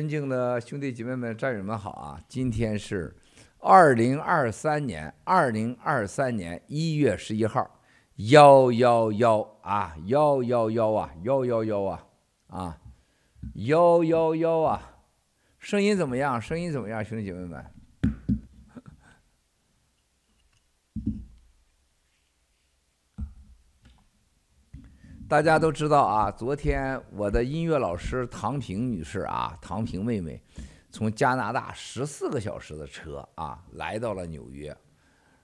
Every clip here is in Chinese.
尊敬的兄弟姐妹们、战友们好啊！今天是二零二三年二零二三年一月十一号，幺幺幺啊，幺幺幺啊，幺幺幺啊，啊，幺幺幺啊，声音怎么样？声音怎么样，兄弟姐妹们？大家都知道啊，昨天我的音乐老师唐平女士啊，唐平妹妹，从加拿大十四个小时的车啊，来到了纽约。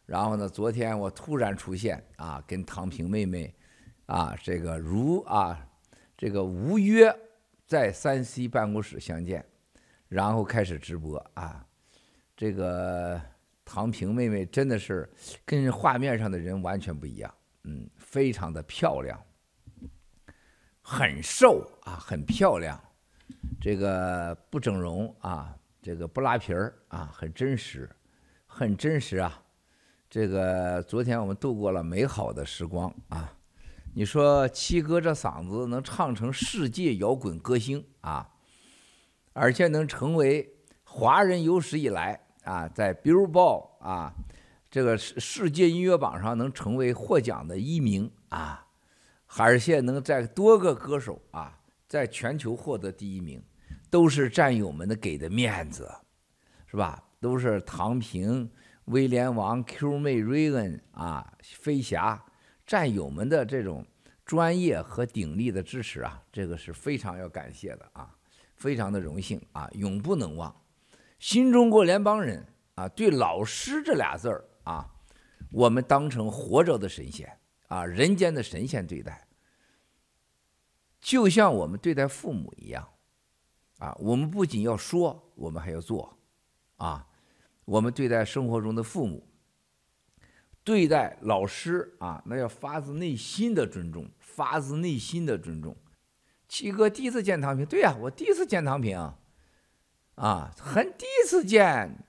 然后呢，昨天我突然出现啊，跟唐平妹妹啊，这个如啊，这个无约在三 C 办公室相见，然后开始直播啊。这个唐平妹妹真的是跟画面上的人完全不一样，嗯，非常的漂亮。很瘦啊，很漂亮，这个不整容啊，这个不拉皮儿啊，很真实，很真实啊。这个昨天我们度过了美好的时光啊。你说七哥这嗓子能唱成世界摇滚歌星啊，而且能成为华人有史以来啊，在 Billboard 啊这个世世界音乐榜上能成为获奖的一名啊。而且能在多个歌手啊，在全球获得第一名，都是战友们的给的面子，是吧？都是唐平、威廉王、Q 妹、瑞恩啊、飞侠战友们的这种专业和鼎力的支持啊，这个是非常要感谢的啊，非常的荣幸啊，永不能忘。新中国联邦人啊，对老师这俩字儿啊，我们当成活着的神仙啊，人间的神仙对待。就像我们对待父母一样，啊，我们不仅要说，我们还要做，啊，我们对待生活中的父母，对待老师啊，那要发自内心的尊重，发自内心的尊重。七哥第一次见唐平，对呀，我第一次见唐平，啊，很第一次见，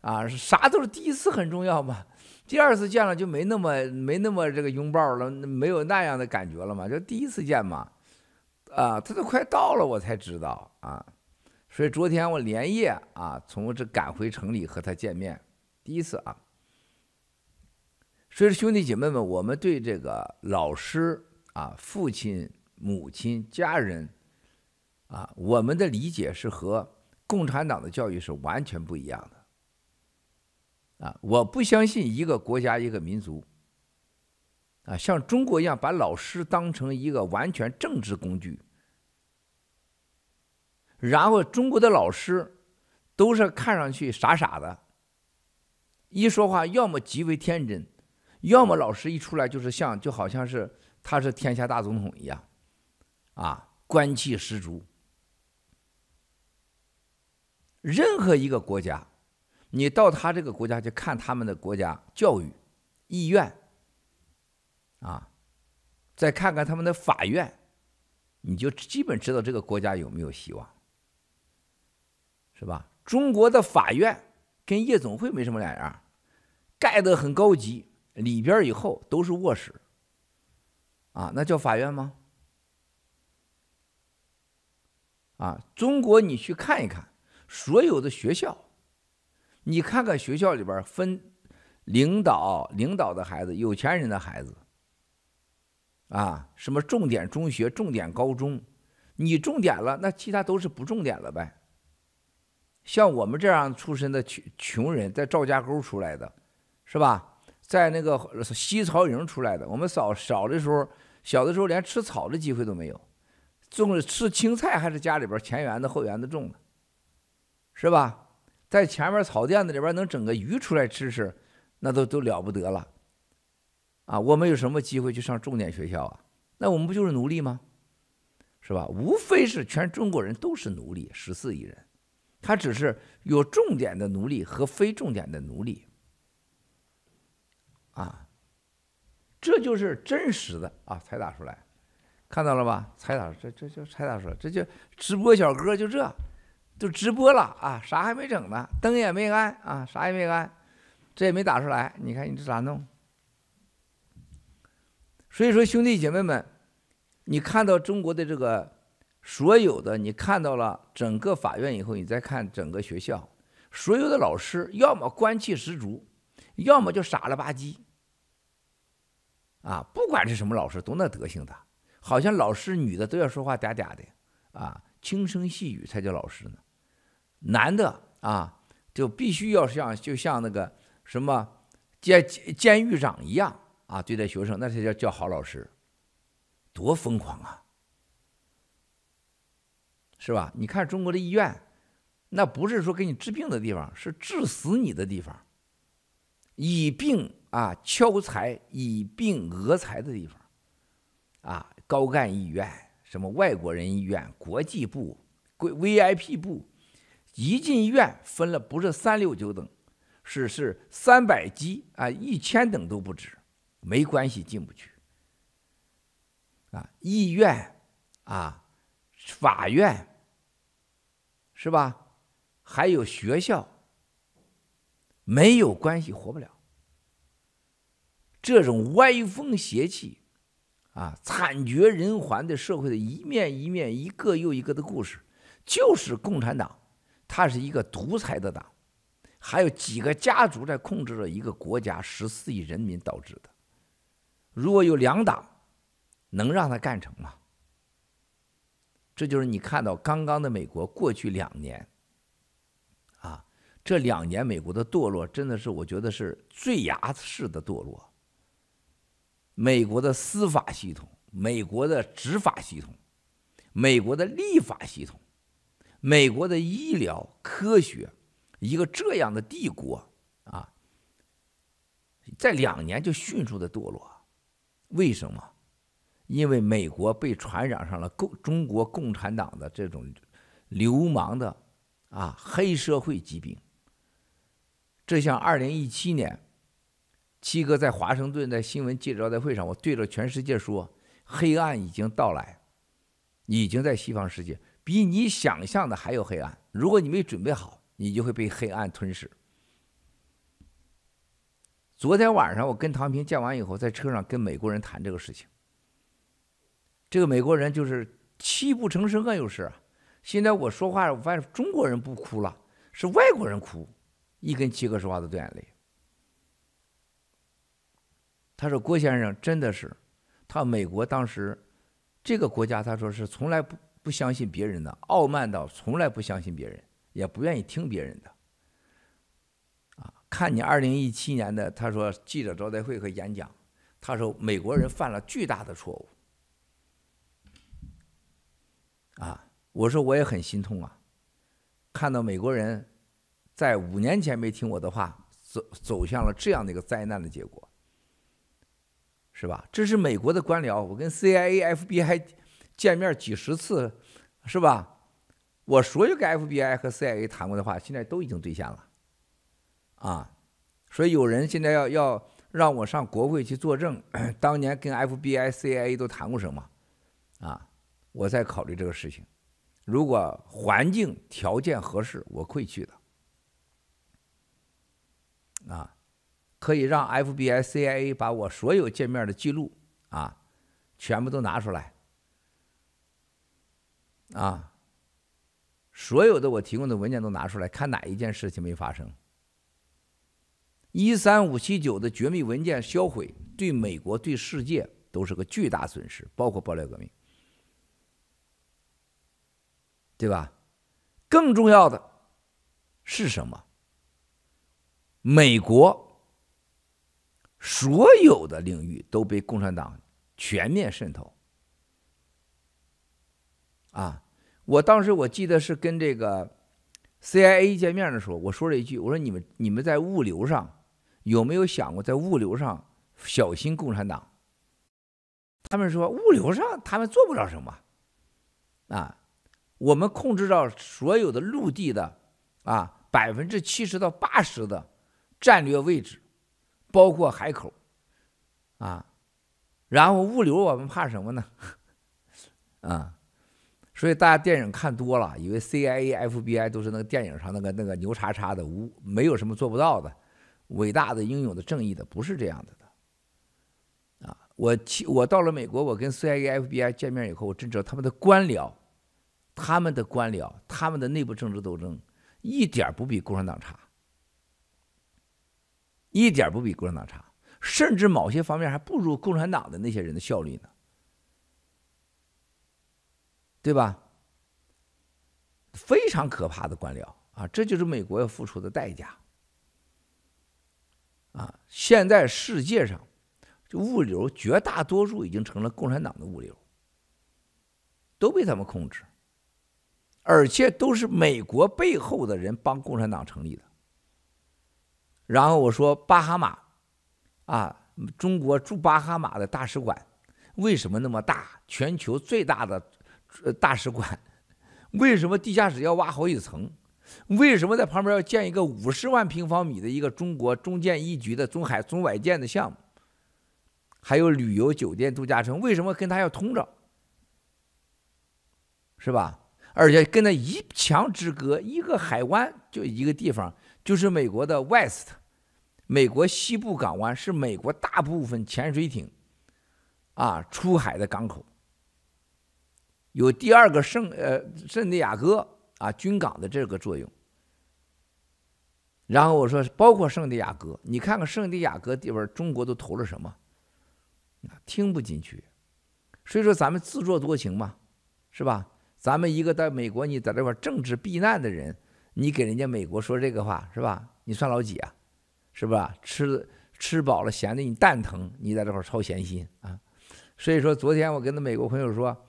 啊，啥都是第一次很重要嘛。第二次见了就没那么没那么这个拥抱了，没有那样的感觉了嘛，就第一次见嘛。啊，他都快到了，我才知道啊，所以昨天我连夜啊，从这赶回城里和他见面，第一次啊。所以兄弟姐妹们，我们对这个老师啊、父亲、母亲、家人啊，我们的理解是和共产党的教育是完全不一样的。啊，我不相信一个国家、一个民族。啊，像中国一样把老师当成一个完全政治工具，然后中国的老师都是看上去傻傻的，一说话要么极为天真，要么老师一出来就是像就好像是他是天下大总统一样，啊，官气十足。任何一个国家，你到他这个国家去看他们的国家教育、意愿。啊，再看看他们的法院，你就基本知道这个国家有没有希望，是吧？中国的法院跟夜总会没什么两样，盖得很高级，里边以后都是卧室，啊，那叫法院吗？啊，中国你去看一看，所有的学校，你看看学校里边分领导，领导的孩子，有钱人的孩子。啊，什么重点中学、重点高中，你重点了，那其他都是不重点了呗。像我们这样出身的穷穷人，在赵家沟出来的，是吧？在那个西曹营出来的，我们小小的时候，小的时候连吃草的机会都没有，种吃青菜还是家里边前园子后园子种的，是吧？在前面草甸子里边能整个鱼出来吃吃，那都都了不得了。啊，我们有什么机会去上重点学校啊？那我们不就是奴隶吗？是吧？无非是全中国人都是奴隶，十四亿人，他只是有重点的奴隶和非重点的奴隶。啊，这就是真实的啊！才打出来，看到了吧？才打，这这就才打出来，这就直播小哥就这，就直播了啊！啥还没整呢？灯也没安啊，啥也没安，这也没打出来。你看你这咋弄？所以说，兄弟姐妹们，你看到中国的这个所有的你看到了整个法院以后，你再看整个学校，所有的老师要么官气十足，要么就傻了吧唧。啊，不管是什么老师，都那德行的，好像老师女的都要说话嗲嗲的，啊，轻声细语才叫老师呢。男的啊，就必须要像就像那个什么监监狱长一样啊，对待学生，那才叫叫好老师，多疯狂啊！是吧？你看中国的医院，那不是说给你治病的地方，是治死你的地方。以病啊敲财，以病讹财的地方，啊，高干医院，什么外国人医院、国际部、VIP 部，一进医院分了不是三六九等，是是三百级啊，一千等都不止，没关系进不去。啊，医院啊，法院。是吧？还有学校，没有关系活不了。这种歪风邪气，啊，惨绝人寰的社会的一面一面，一个又一个的故事，就是共产党，它是一个独裁的党，还有几个家族在控制着一个国家十四亿人民导致的。如果有两党，能让他干成吗？这就是你看到刚刚的美国过去两年，啊，这两年美国的堕落真的是我觉得是坠崖式的堕落。美国的司法系统、美国的执法系统、美国的立法系统、美国的医疗科学，一个这样的帝国啊，在两年就迅速的堕落，为什么？因为美国被传染上了共中国共产党的这种流氓的啊黑社会疾病。这像二零一七年，七哥在华盛顿在新闻记者招待会上，我对着全世界说：黑暗已经到来，已经在西方世界，比你想象的还要黑暗。如果你没准备好，你就会被黑暗吞噬。昨天晚上我跟唐平见完以后，在车上跟美国人谈这个事情。这个美国人就是泣不成声啊，又是。现在我说话，我发现中国人不哭了，是外国人哭。一跟七哥说话都掉眼泪。他说郭先生真的是，他美国当时这个国家，他说是从来不不相信别人的，傲慢到从来不相信别人，也不愿意听别人的。看你二零一七年的他说记者招待会和演讲，他说美国人犯了巨大的错误。啊，我说我也很心痛啊，看到美国人在五年前没听我的话，走走向了这样的一个灾难的结果，是吧？这是美国的官僚，我跟 CIA、FBI 见面几十次，是吧？我所有跟 FBI 和 CIA 谈过的话，现在都已经兑现了，啊，所以有人现在要要让我上国会去作证，当年跟 FBI、CIA 都谈过什么，啊？我在考虑这个事情，如果环境条件合适，我会去的。啊，可以让 FBI、CIA 把我所有见面的记录啊，全部都拿出来。啊，所有的我提供的文件都拿出来，看哪一件事情没发生。一三五七九的绝密文件销毁，对美国、对世界都是个巨大损失，包括爆料革命。对吧？更重要的是什么？美国所有的领域都被共产党全面渗透。啊，我当时我记得是跟这个 CIA 见面的时候，我说了一句：“我说你们你们在物流上有没有想过在物流上小心共产党？”他们说：“物流上他们做不了什么。”啊。我们控制到所有的陆地的啊百分之七十到八十的战略位置，包括海口，啊，然后物流我们怕什么呢？啊，所以大家电影看多了，以为 CIA、FBI 都是那个电影上那个那个牛叉叉的无没有什么做不到的，伟大的英勇的正义的，不是这样的的。啊，我去我到了美国，我跟 CIA、FBI 见面以后，我真知道他们的官僚。他们的官僚，他们的内部政治斗争，一点不比共产党差，一点不比共产党差，甚至某些方面还不如共产党的那些人的效率呢，对吧？非常可怕的官僚啊，这就是美国要付出的代价。啊，现在世界上，物流绝大多数已经成了共产党的物流，都被他们控制，而且都是美国背后的人帮共产党成立的。然后我说巴哈马，啊，中国驻巴哈马的大使馆为什么那么大？全球最大的大使馆，为什么地下室要挖好几层？为什么在旁边要建一个五十万平方米的一个中国中建一局的中海中外建的项目？还有旅游酒店度假村，为什么跟他要通着？是吧？而且跟他一墙之隔，一个海湾就一个地方，就是美国的 West，美国西部港湾是美国大部分潜水艇啊出海的港口。有第二个圣呃圣地亚哥。啊，军港的这个作用。然后我说，包括圣地亚哥，你看看圣地亚哥地方，中国都投了什么？听不进去。所以说，咱们自作多情嘛，是吧？咱们一个在美国，你在这块政治避难的人，你给人家美国说这个话，是吧？你算老几啊？是吧？吃吃饱了闲的你蛋疼，你在这块操闲心啊？所以说，昨天我跟那美国朋友说。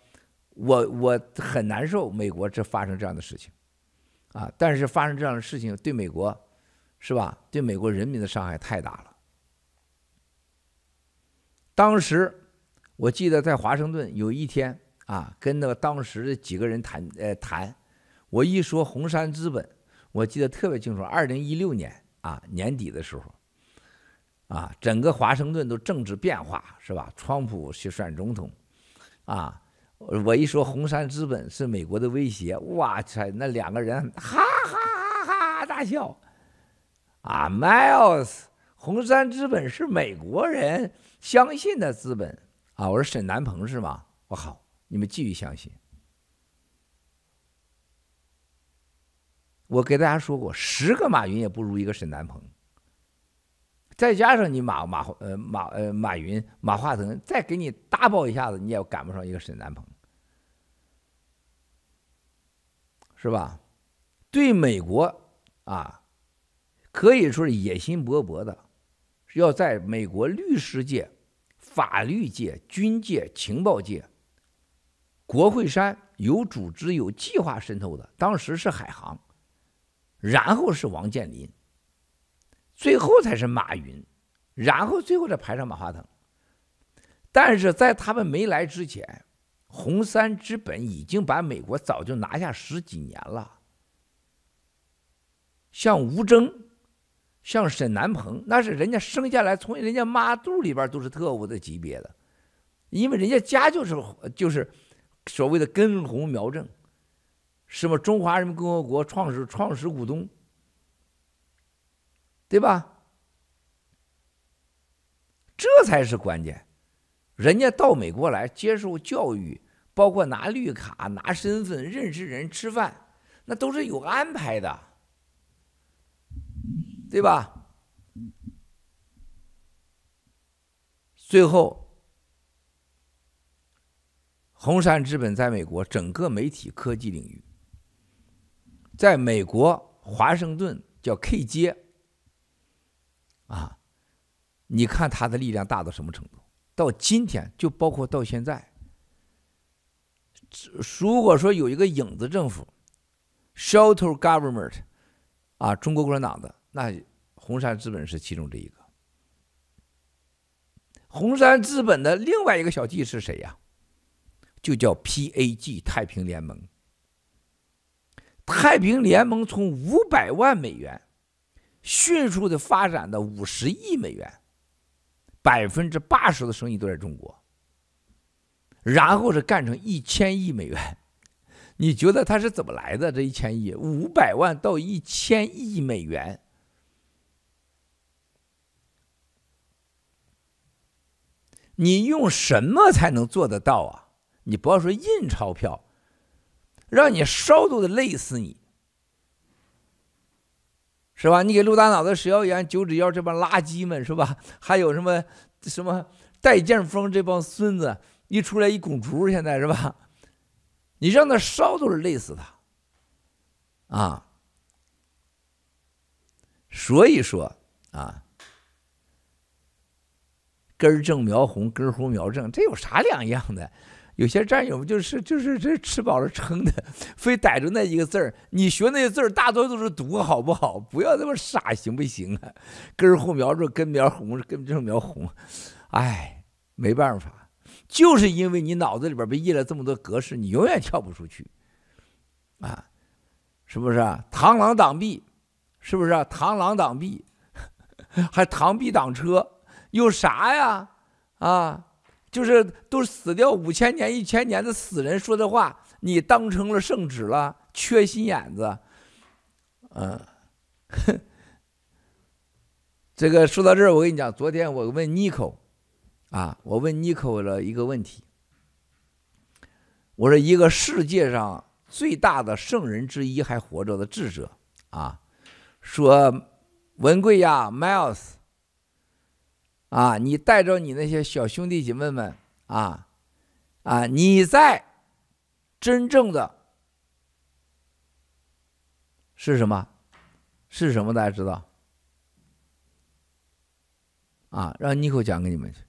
我我很难受，美国这发生这样的事情，啊！但是发生这样的事情对美国，是吧？对美国人民的伤害太大了。当时我记得在华盛顿有一天啊，跟那个当时的几个人谈，呃，谈。我一说红杉资本，我记得特别清楚，二零一六年啊年底的时候，啊，整个华盛顿都政治变化，是吧？川普去选总统，啊。我一说红杉资本是美国的威胁，哇塞，那两个人哈哈哈哈大笑。啊，Miles，红杉资本是美国人相信的资本啊。我说沈南鹏是吗？我好，你们继续相信。我给大家说过，十个马云也不如一个沈南鹏。再加上你马马呃马呃马云马化腾，再给你大爆一下子，你也赶不上一个沈南鹏。是吧？对美国啊，可以说是野心勃勃的，要在美国律师界、法律界、军界、情报界，国会山有组织、有计划渗透的。当时是海航，然后是王健林，最后才是马云，然后最后再排上马化腾。但是在他们没来之前。红杉资本已经把美国早就拿下十几年了，像吴征，像沈南鹏，那是人家生下来从人家妈肚里边都是特务的级别的，因为人家家就是就是所谓的根红苗正，什么中华人民共和国创始创始股东，对吧？这才是关键。人家到美国来接受教育，包括拿绿卡、拿身份、认识人、吃饭，那都是有安排的，对吧？最后，红杉资本在美国整个媒体科技领域，在美国华盛顿叫 K 街，啊，你看他的力量大到什么程度？到今天，就包括到现在，如果说有一个影子政府，shelter government，啊，中国共产党的，那红杉资本是其中这一个。红杉资本的另外一个小弟是谁呀？就叫 PAG 太平联盟。太平联盟从五百万美元迅速的发展到五十亿美元。百分之八十的生意都在中国，然后是干成一千亿美元，你觉得他是怎么来的？这一千亿，五百万到一千亿美元，你用什么才能做得到啊？你不要说印钞票，让你烧都得累死你，是吧？你给陆大脑袋、石耀元、九指妖这帮垃圾们，是吧？还有什么什么戴剑锋这帮孙子，一出来一拱竹，现在是吧？你让他烧都是累死他，啊！所以说啊，根正苗红，根红苗正，这有啥两样的？有些战友就是就是这吃饱了撑的，非逮着那一个字儿。你学那些字儿，大多都是读，好不好？不要这么傻，行不行啊？根红苗正，根苗红，根正苗红。哎，没办法，就是因为你脑子里边被印了这么多格式，你永远跳不出去啊！是不是啊？螳螂挡壁，是不是啊？螳螂挡壁，还螳臂挡车，有啥呀？啊？就是都死掉五千年、一千年的死人说的话，你当成了圣旨了？缺心眼子，嗯，这个说到这儿，我跟你讲，昨天我问妮蔻，啊，我问妮蔻了一个问题，我说一个世界上最大的圣人之一还活着的智者，啊，说文贵呀，Miles。啊！你带着你那些小兄弟姐妹们啊，啊！你在真正的是什么？是什么？大家知道？啊！让尼克讲给你们去。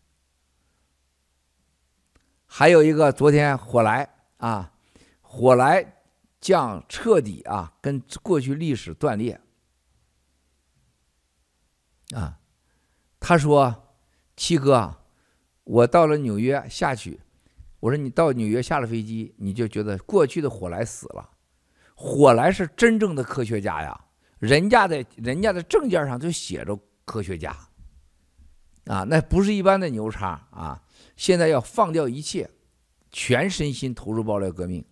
还有一个，昨天火来啊，火来将彻底啊，跟过去历史断裂。啊，他说。七哥，我到了纽约下去，我说你到纽约下了飞机，你就觉得过去的火来死了。火来是真正的科学家呀，人家的人家的证件上就写着科学家，啊，那不是一般的牛叉啊！现在要放掉一切，全身心投入爆料革命，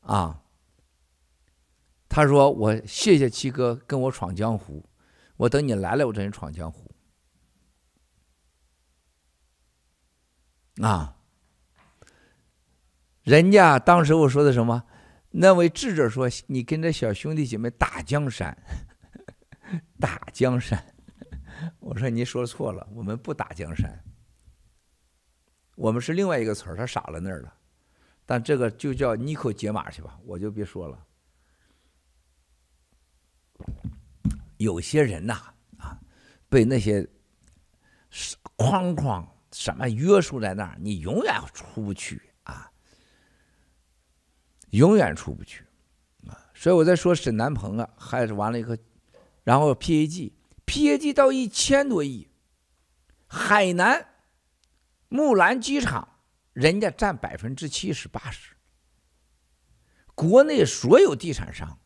啊。他说我谢谢七哥跟我闯江湖，我等你来了，我等你闯江湖。啊！人家当时我说的什么？那位智者说：“你跟着小兄弟姐妹打江山，打江山。”我说：“你说错了，我们不打江山，我们是另外一个词儿，他傻了那儿了。但这个就叫妮蔻解码去吧，我就别说了。有些人呐，啊，被那些框框。”什么约束在那儿，你永远出不去啊！永远出不去啊！所以我在说沈南鹏啊，还是完了一个，然后 PAG，PAG 到一千多亿，海南木兰机场人家占百分之七十八十，国内所有地产商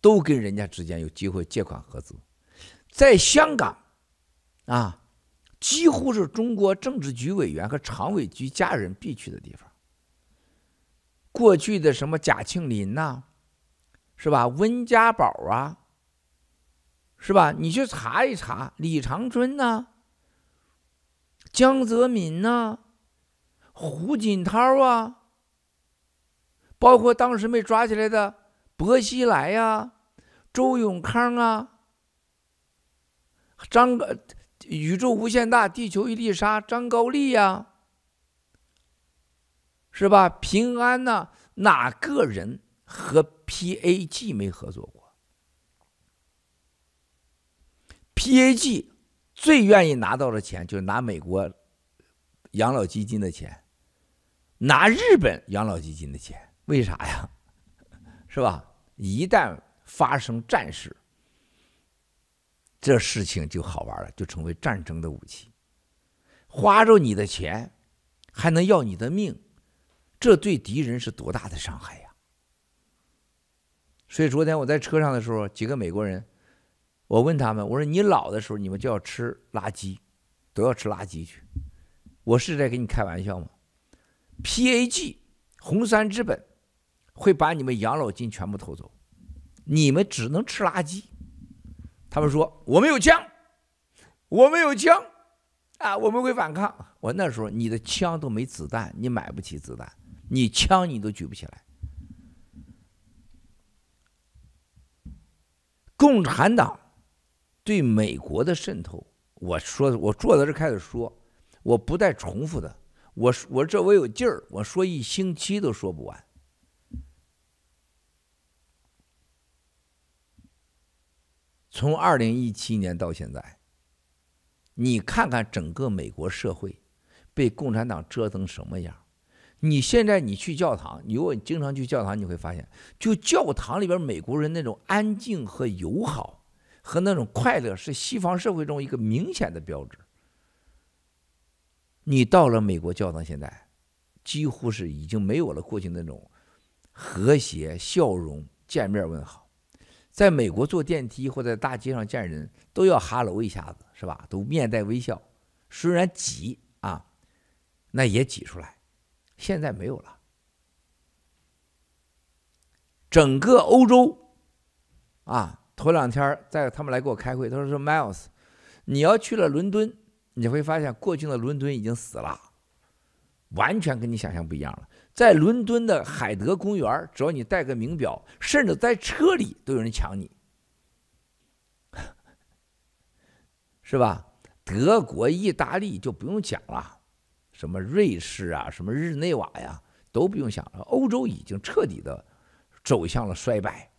都跟人家之间有机会借款合资，在香港啊。几乎是中国政治局委员和常委局家人必去的地方。过去的什么贾庆林呐，是吧？温家宝啊，是吧？你去查一查，李长春呐，江泽民呐，胡锦涛啊，包括当时没抓起来的薄熙来呀，周永康啊，张个。宇宙无限大，地球一粒沙，张高丽呀、是吧？平安呐、啊，哪个人和 PAG 没合作过？PAG 最愿意拿到的钱就是拿美国养老基金的钱，拿日本养老基金的钱，为啥呀？是吧？一旦发生战事。这事情就好玩了，就成为战争的武器，花着你的钱，还能要你的命，这对敌人是多大的伤害呀！所以昨天我在车上的时候，几个美国人，我问他们，我说你老的时候你们就要吃垃圾，都要吃垃圾去，我是在跟你开玩笑吗？PAG 红杉资本会把你们养老金全部偷走，你们只能吃垃圾。他们说我们有枪。我们有枪。啊我们会反抗。我那时候你的枪都没子弹你买不起子弹。你枪你都举不起来。共产党对美国的渗透我说我坐在这开始说我不带重复的我我这我有劲儿我说一星期都说不完。从二零一七年到现在，你看看整个美国社会被共产党折腾什么样？你现在你去教堂，你如果经常去教堂，你会发现，就教堂里边美国人那种安静和友好和那种快乐，是西方社会中一个明显的标志。你到了美国教堂，现在几乎是已经没有了过去那种和谐、笑容、见面问好。在美国坐电梯或在大街上见人都要哈喽一下子，是吧？都面带微笑，虽然挤啊，那也挤出来。现在没有了。整个欧洲啊，头两天在他们来给我开会，他说说 Miles，你要去了伦敦，你会发现过去的伦敦已经死了，完全跟你想象不一样了。在伦敦的海德公园，只要你带个名表，甚至在车里都有人抢你，是吧？德国、意大利就不用讲了，什么瑞士啊，什么日内瓦呀，都不用想了。欧洲已经彻底的走向了衰败。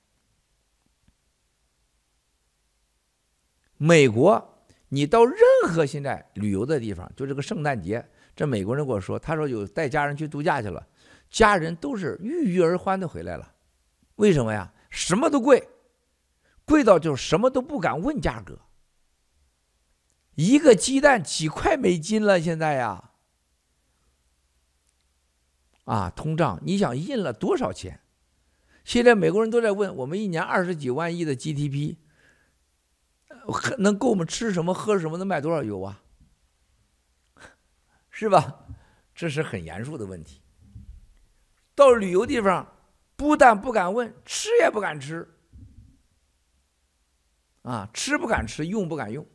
美国，你到任何现在旅游的地方，就这个圣诞节，这美国人跟我说，他说有带家人去度假去了。家人都是郁郁而欢的回来了，为什么呀？什么都贵，贵到就什么都不敢问价格。一个鸡蛋几块美金了，现在呀，啊，通胀，你想印了多少钱？现在美国人都在问，我们一年二十几万亿的 GDP，能够我们吃什么喝什么，能买多少油啊？是吧？这是很严肃的问题。到旅游地方，不但不敢问，吃也不敢吃，啊，吃不敢吃，用不敢用。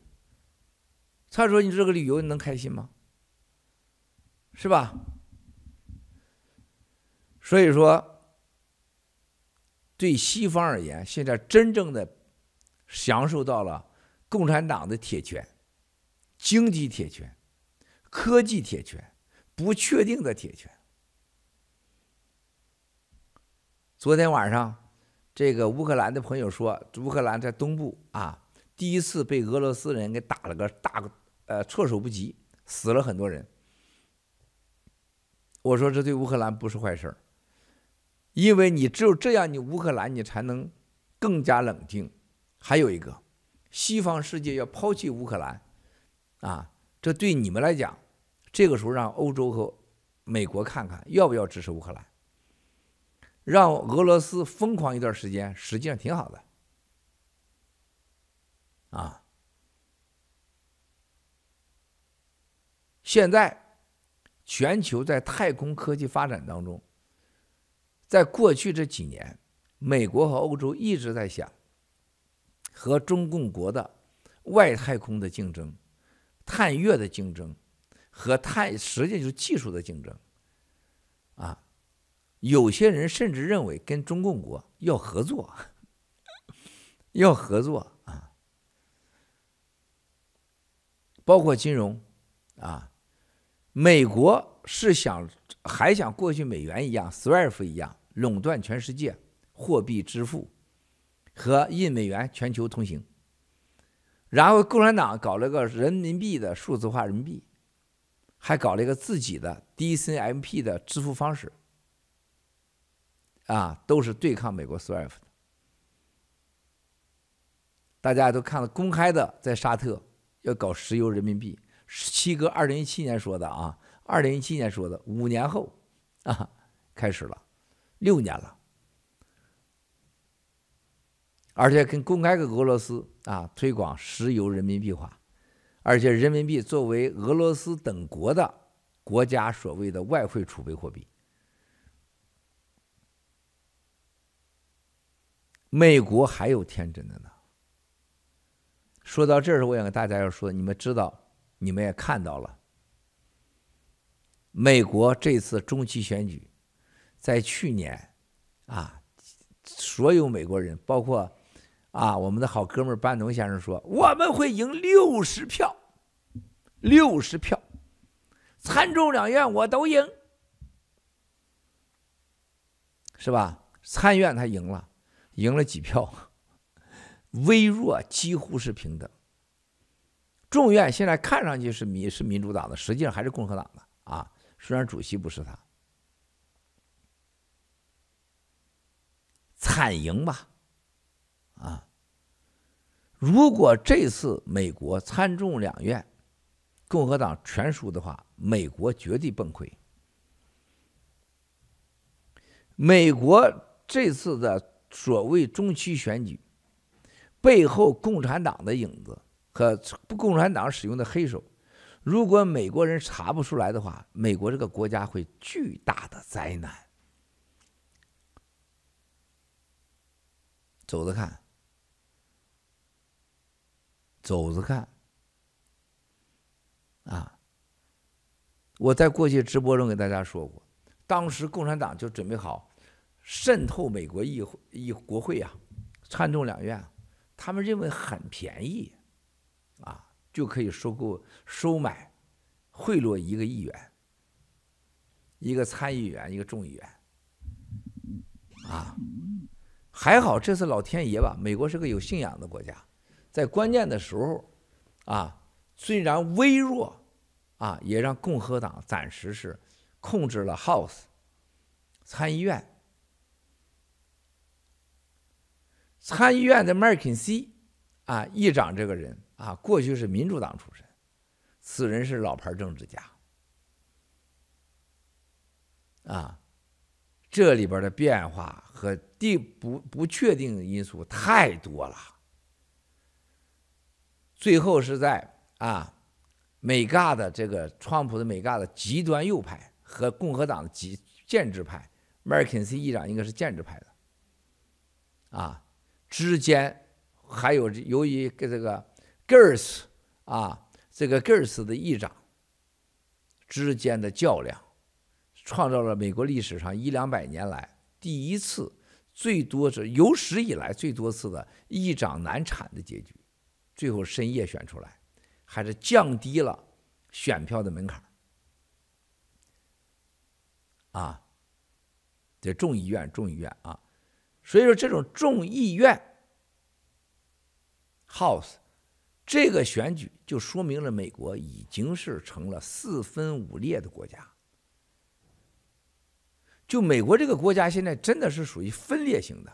他说：“你这个旅游你能开心吗？是吧？”所以说，对西方而言，现在真正的享受到了共产党的铁拳、经济铁拳、科技铁拳、不确定的铁拳。昨天晚上，这个乌克兰的朋友说，乌克兰在东部啊，第一次被俄罗斯人给打了个大，呃，措手不及，死了很多人。我说这对乌克兰不是坏事儿，因为你只有这样，你乌克兰你才能更加冷静。还有一个，西方世界要抛弃乌克兰，啊，这对你们来讲，这个时候让欧洲和美国看看要不要支持乌克兰。让俄罗斯疯狂一段时间，实际上挺好的，啊！现在全球在太空科技发展当中，在过去这几年，美国和欧洲一直在想和中共国的外太空的竞争、探月的竞争和探，实际就是技术的竞争，啊。有些人甚至认为跟中共国要合作，要合作啊，包括金融啊，美国是想还想过去美元一样，SWIFT 一样垄断全世界货币支付和印美元全球通行，然后共产党搞了个人民币的数字化人民币，还搞了一个自己的 DCMP 的支付方式。啊，都是对抗美国 SWIFT 的。大家都看到公开的，在沙特要搞石油人民币。七哥二零一七年说的啊，二零一七年说的，五年后啊开始了，六年了，而且跟公开个俄罗斯啊推广石油人民币化，而且人民币作为俄罗斯等国的国家所谓的外汇储备货币。美国还有天真的呢。说到这儿，我想跟大家要说，你们知道，你们也看到了，美国这次中期选举，在去年，啊，所有美国人，包括啊，我们的好哥们儿班农先生说，我们会赢六十票，六十票，参众两院我都赢，是吧？参院他赢了，赢了几票？微弱，几乎是平等。众院现在看上去是民是民主党的，实际上还是共和党的啊，虽然主席不是他。惨赢吧，啊！如果这次美国参众两院共和党全输的话，美国绝对崩溃。美国这次的所谓中期选举背后，共产党的影子和共产党使用的黑手，如果美国人查不出来的话，美国这个国家会巨大的灾难。走着看，走着看，啊！我在过去直播中给大家说过，当时共产党就准备好渗透美国议会、议国会啊，参众两院，他们认为很便宜，啊，就可以收购、收买、贿赂一个议员、一个参议员、一个众议员，啊。还好，这次老天爷吧，美国是个有信仰的国家，在关键的时候，啊，虽然微弱，啊，也让共和党暂时是控制了 House 参议院。参议院的麦肯锡啊，议长这个人啊，过去是民主党出身，此人是老牌政治家，啊。这里边的变化和地不不确定的因素太多了。最后是在啊，美嘎的这个川普的美嘎的极端右派和共和党的极建制派，麦肯锡议长应该是建制派的，啊之间还有由于跟这个 Gers 啊这个 Gers 的议长之间的较量。创造了美国历史上一两百年来第一次，最多是有史以来最多次的议长难产的结局，最后深夜选出来，还是降低了选票的门槛。啊，这众议院，众议院啊，所以说这种众议院 House 这个选举就说明了美国已经是成了四分五裂的国家。就美国这个国家现在真的是属于分裂型的，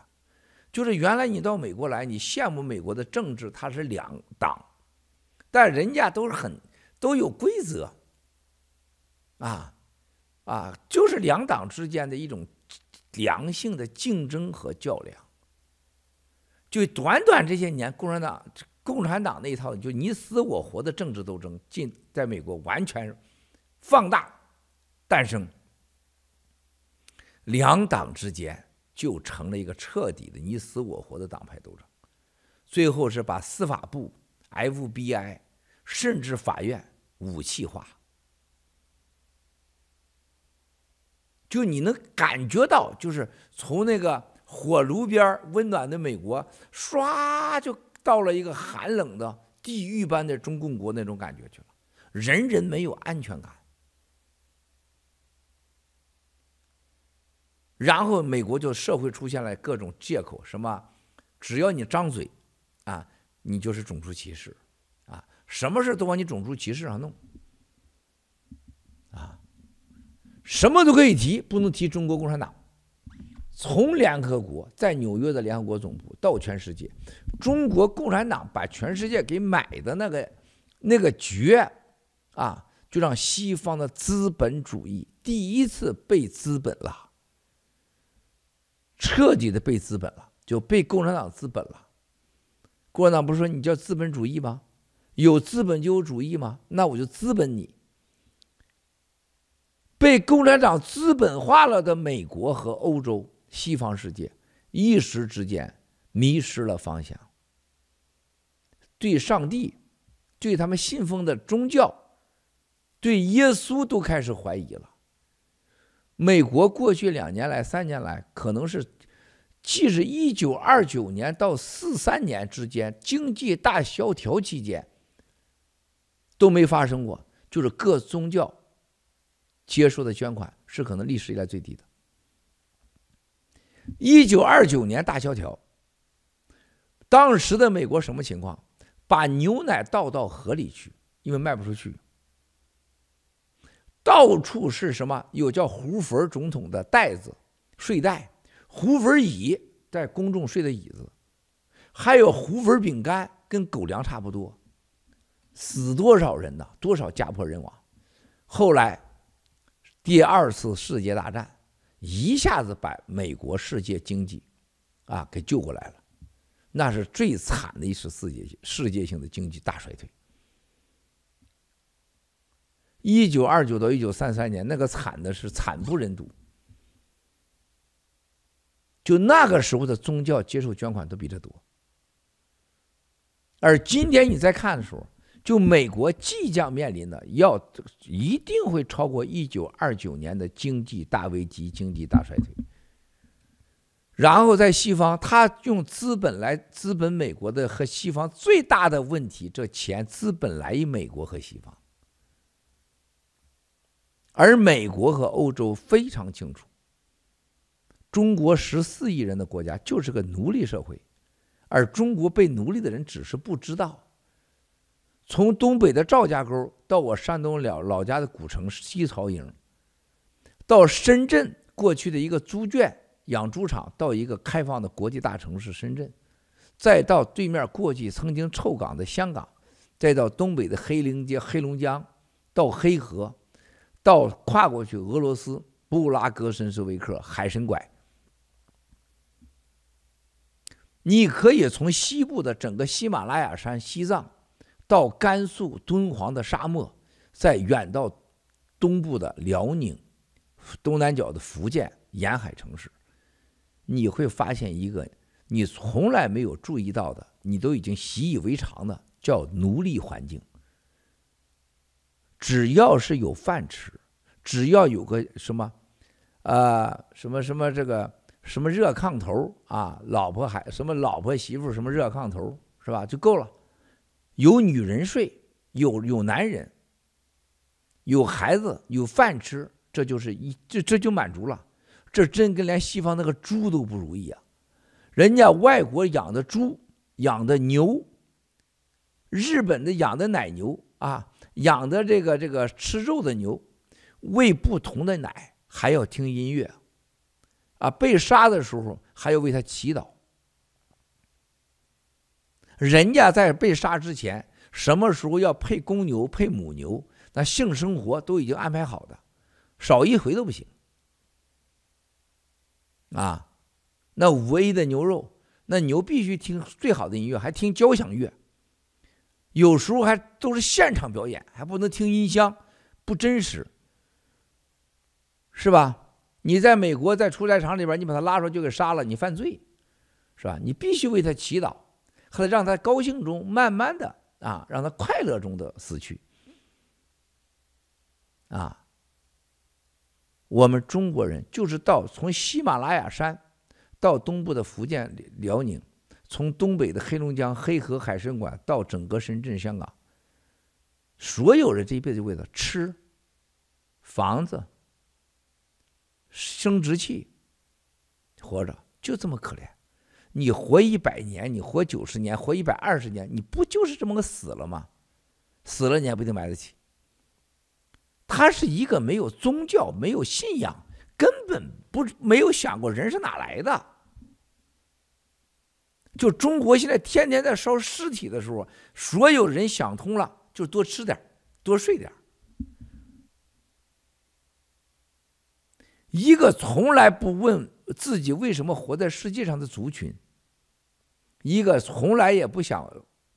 就是原来你到美国来，你羡慕美国的政治，它是两党，但人家都是很都有规则，啊，啊，就是两党之间的一种良性的竞争和较量。就短短这些年，共产党共产党那一套就你死我活的政治斗争，进在美国完全放大诞生。两党之间就成了一个彻底的你死我活的党派斗争，最后是把司法部、FBI 甚至法院武器化，就你能感觉到，就是从那个火炉边温暖的美国，唰就到了一个寒冷的地狱般的中共国那种感觉去了，人人没有安全感。然后美国就社会出现了各种借口，什么，只要你张嘴，啊，你就是种族歧视，啊，什么事都往你种族歧视上弄，啊，什么都可以提，不能提中国共产党。从联合国在纽约的联合国总部到全世界，中国共产党把全世界给买的那个那个局，啊，就让西方的资本主义第一次被资本了。彻底的被资本了，就被共产党资本了。共产党不是说你叫资本主义吗？有资本就有主义吗？那我就资本你。被共产党资本化了的美国和欧洲西方世界，一时之间迷失了方向，对上帝，对他们信奉的宗教，对耶稣都开始怀疑了。美国过去两年来、三年来，可能是即使一九二九年到四三年之间经济大萧条期间都没发生过，就是各宗教接受的捐款是可能历史以来最低的。一九二九年大萧条，当时的美国什么情况？把牛奶倒到河里去，因为卖不出去。到处是什么？有叫胡佛总统的袋子、睡袋，胡佛椅在公众睡的椅子，还有胡佛饼干，跟狗粮差不多。死多少人呢？多少家破人亡？后来第二次世界大战一下子把美国世界经济啊给救过来了，那是最惨的一次世界世界性的经济大衰退。一九二九到一九三三年，那个惨的是惨不忍睹。就那个时候的宗教接受捐款都比这多，而今天你再看的时候，就美国即将面临的要一定会超过一九二九年的经济大危机、经济大衰退。然后在西方，他用资本来资本美国的和西方最大的问题，这钱资本来于美国和西方。而美国和欧洲非常清楚，中国十四亿人的国家就是个奴隶社会，而中国被奴隶的人只是不知道。从东北的赵家沟到我山东老老家的古城西曹营，到深圳过去的一个猪圈养猪场，到一个开放的国际大城市深圳，再到对面过去曾经臭港的香港，再到东北的黑龙江黑龙江，到黑河。到跨过去俄罗斯布拉格申斯维克海参崴，你可以从西部的整个喜马拉雅山、西藏，到甘肃敦煌的沙漠，再远到东部的辽宁、东南角的福建沿海城市，你会发现一个你从来没有注意到的，你都已经习以为常的，叫奴隶环境。只要是有饭吃，只要有个什么，啊，什么什么这个什么热炕头啊，老婆还什么老婆媳妇什么热炕头是吧？就够了。有女人睡，有有男人，有孩子，有饭吃，这就是一这这就满足了。这真跟连西方那个猪都不如一样。人家外国养的猪，养的牛，日本的养的奶牛啊。养的这个这个吃肉的牛，喂不同的奶，还要听音乐，啊，被杀的时候还要为他祈祷。人家在被杀之前，什么时候要配公牛、配母牛，那性生活都已经安排好的，少一回都不行。啊，那五 A 的牛肉，那牛必须听最好的音乐，还听交响乐。有时候还都是现场表演，还不能听音箱，不真实，是吧？你在美国在屠宰场里边，你把他拉出来就给杀了，你犯罪，是吧？你必须为他祈祷，后来让他高兴中慢慢的啊，让他快乐中的死去。啊，我们中国人就是到从喜马拉雅山到东部的福建辽宁。从东北的黑龙江黑河海参馆到整个深圳、香港，所有人这一辈子为了吃、房子、生殖器活着，就这么可怜。你活一百年，你活九十年，活一百二十年，你不就是这么个死了吗？死了你还不一定买得起。他是一个没有宗教、没有信仰，根本不没有想过人是哪来的。就中国现在天天在烧尸体的时候，所有人想通了，就多吃点，多睡点。一个从来不问自己为什么活在世界上的族群，一个从来也不想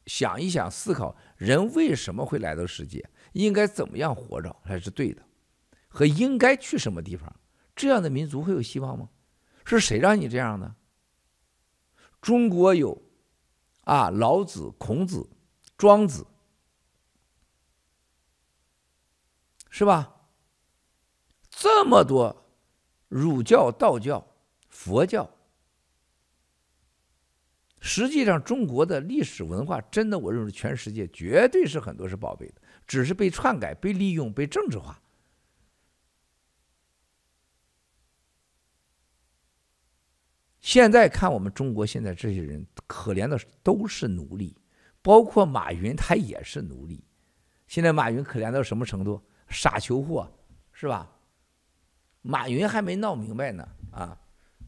想一想思考人为什么会来到世界，应该怎么样活着才是对的，和应该去什么地方，这样的民族会有希望吗？是谁让你这样的？中国有，啊，老子、孔子、庄子，是吧？这么多，儒教、道教、佛教，实际上，中国的历史文化真的，我认为全世界绝对是很多是宝贝的，只是被篡改、被利用、被政治化。现在看我们中国现在这些人，可怜的都是奴隶，包括马云，他也是奴隶。现在马云可怜到什么程度？傻球货，是吧？马云还没闹明白呢，啊，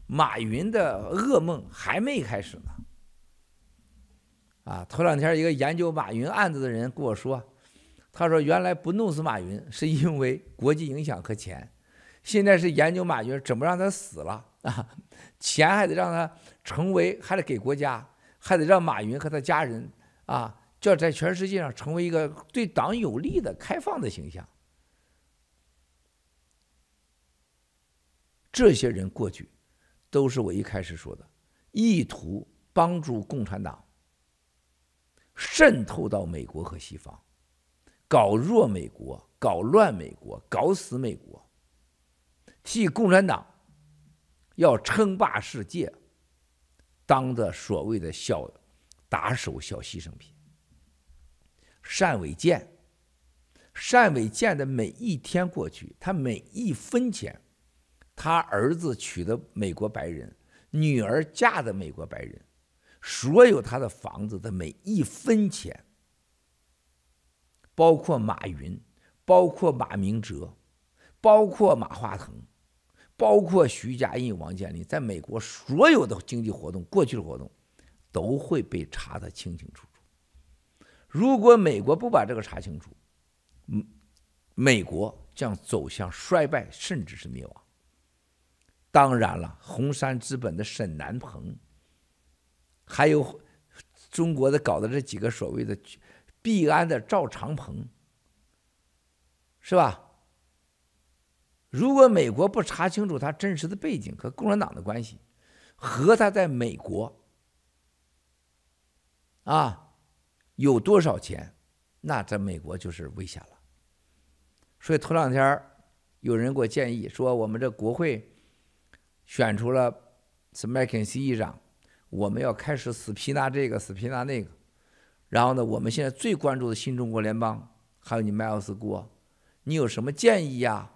马云的噩梦还没开始呢。啊，头两天一个研究马云案子的人跟我说，他说原来不弄死马云是因为国际影响和钱，现在是研究马云怎么让他死了啊，钱还得让他成为，还得给国家，还得让马云和他家人啊，就要在全世界上成为一个对党有利的开放的形象。这些人过去都是我一开始说的，意图帮助共产党。渗透到美国和西方，搞弱美国，搞乱美国，搞死美国，替共产党要称霸世界，当的所谓的小打手、小牺牲品。单伟建，单伟建的每一天过去，他每一分钱，他儿子娶的美国白人，女儿嫁的美国白人。所有他的房子的每一分钱，包括马云，包括马明哲，包括马化腾，包括徐家印、王健林，在美国所有的经济活动、过去的活动，都会被查得清清楚楚。如果美国不把这个查清楚，美国将走向衰败，甚至是灭亡。当然了，红杉资本的沈南鹏。还有中国的搞的这几个所谓的币安的赵长鹏，是吧？如果美国不查清楚他真实的背景和共产党的关系，和他在美国啊有多少钱，那在美国就是危险了。所以头两天有人给我建议说，我们这国会选出了是麦肯锡议长。我们要开始死皮拿这个，死皮拿那个，然后呢，我们现在最关注的新中国联邦，还有你麦奥斯郭，你有什么建议呀？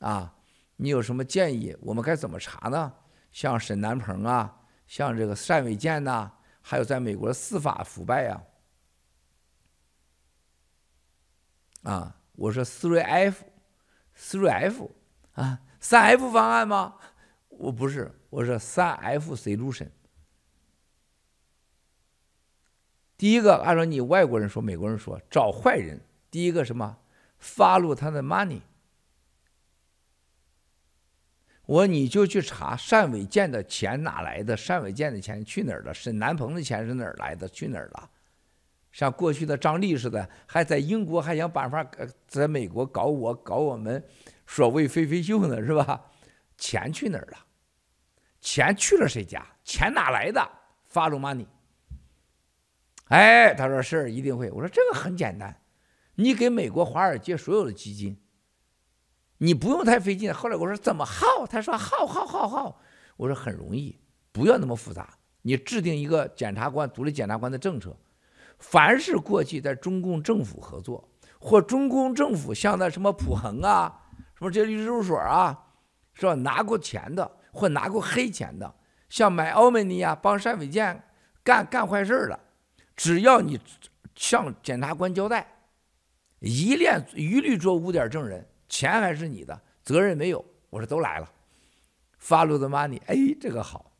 啊，你有什么建议？我们该怎么查呢？像沈南鹏啊，像这个单伟建呐，还有在美国的司法腐败呀，啊，我说三 F，三 F 啊，三 F 方案吗？我不是，我说三 F C 六神。第一个，按照你外国人说、美国人说，找坏人。第一个什么？follow 他的 money。我你就去查单伟建的钱哪来的？单伟建的钱去哪儿了？沈南鹏的钱是哪儿来的？去哪儿了？像过去的张力似的，还在英国还想办法在美国搞我、搞我们所谓飞飞秀呢，是吧？钱去哪儿了？钱去了谁家？钱哪来的？follow money。哎，他说是一定会。我说这个很简单，你给美国华尔街所有的基金，你不用太费劲。后来我说怎么耗？他说耗耗耗耗。我说很容易，不要那么复杂。你制定一个检察官、独立检察官的政策，凡是过去在中共政府合作，或中共政府像那什么普恒啊、什么这些律师事务所啊，是吧？拿过钱的或拿过黑钱的，像买欧美尼啊，帮单伟建干干坏事的。只要你向检察官交代，一律一律做污点证人，钱还是你的，责任没有。我说都来了，follow the money，哎，这个好。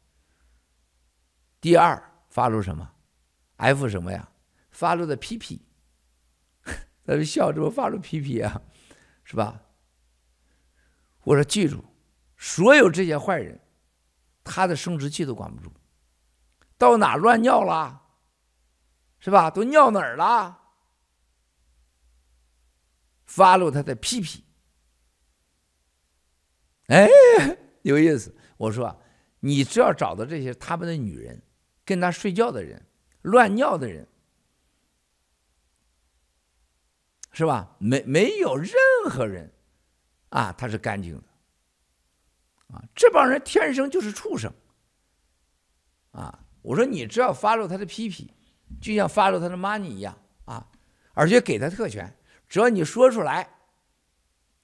第二，follow 什么？F 什么呀？follow the PP，他们笑这么 follow PP 啊，是吧？我说记住，所有这些坏人，他的生殖器都管不住，到哪乱尿了？是吧？都尿哪儿了发露他的屁屁，哎，有意思。我说，你只要找到这些他们的女人，跟他睡觉的人，乱尿的人，是吧？没没有任何人啊，他是干净的啊。这帮人天生就是畜生啊。我说你只要发露他的屁屁就像 follow 他的 money 一样啊，而且给他特权，只要你说出来，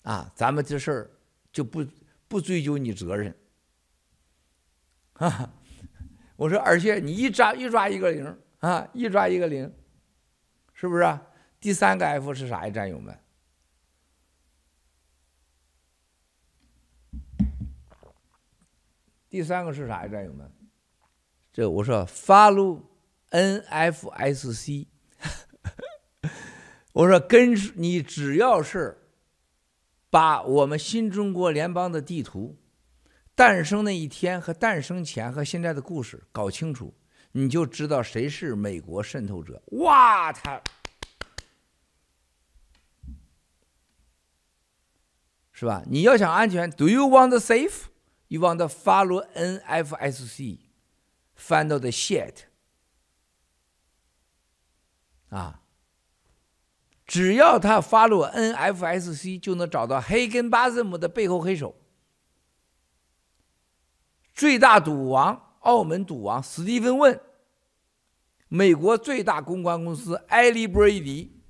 啊，咱们这事儿就不不追究你责任。啊，我说，而且你一抓一抓一个零啊，一抓一个零，是不是？第三个 F 是啥呀，战友们？第三个是啥呀，战友们？这我说 follow NFSC，我说跟你只要是把我们新中国联邦的地图诞生那一天和诞生前和现在的故事搞清楚，你就知道谁是美国渗透者。哇，他是吧？你要想安全，Do you want safe? You want to follow NFSC? Find the shit 啊！只要他 follow NFSC，就能找到黑根巴兹姆的背后黑手。最大赌王，澳门赌王史蒂芬问，美国最大公关公司艾利波伊迪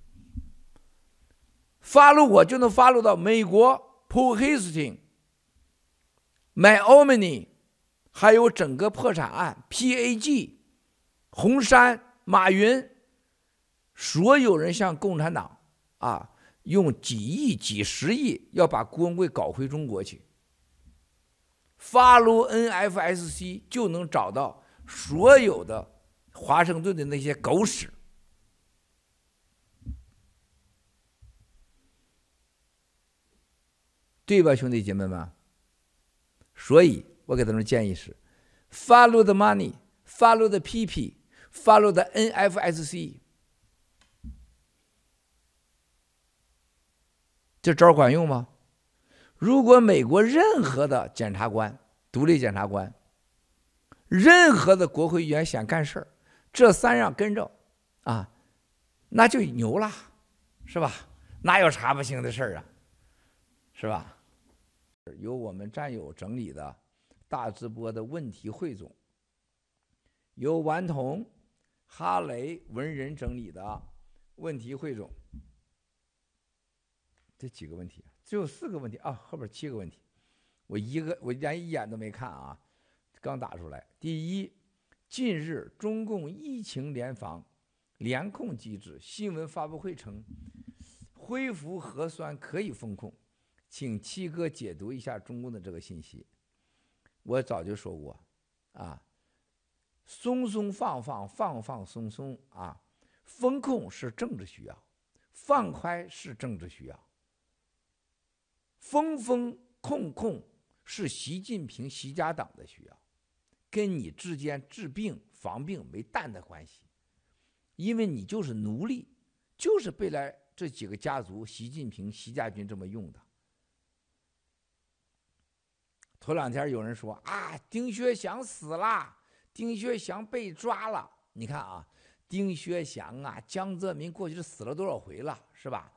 ，follow 我就能 follow 到美国 Paul Hastings，Myomini。还有整个破产案，PAG，红杉、马云，所有人向共产党啊，用几亿、几十亿要把郭文贵搞回中国去。Follow NFSC 就能找到所有的华盛顿的那些狗屎，对吧，兄弟姐妹们？所以。我给他们建议是：follow the money，follow the PP，follow the NFSC。这招管用吗？如果美国任何的检察官、独立检察官、任何的国会议员想干事儿，这三样跟着啊，那就牛了，是吧？哪有查不清的事儿啊？是吧？由我们战友整理的。大直播的问题汇总，由顽童、哈雷、文人整理的问题汇总。这几个问题，只有四个问题啊，后边七个问题，我一个我连一眼都没看啊，刚打出来。第一，近日中共疫情联防联控机制新闻发布会称，恢复核酸可以封控，请七哥解读一下中共的这个信息。我早就说过，啊，松松放放，放放松松啊，封控是政治需要，放开是政治需要，封封控控是习近平、习家党的需要，跟你之间治病防病没蛋的关系，因为你就是奴隶，就是被来这几个家族，习近平、习家军这么用的。头两天有人说啊，丁薛祥死了，丁薛祥被抓了。你看啊，丁薛祥啊，江泽民过去是死了多少回了，是吧？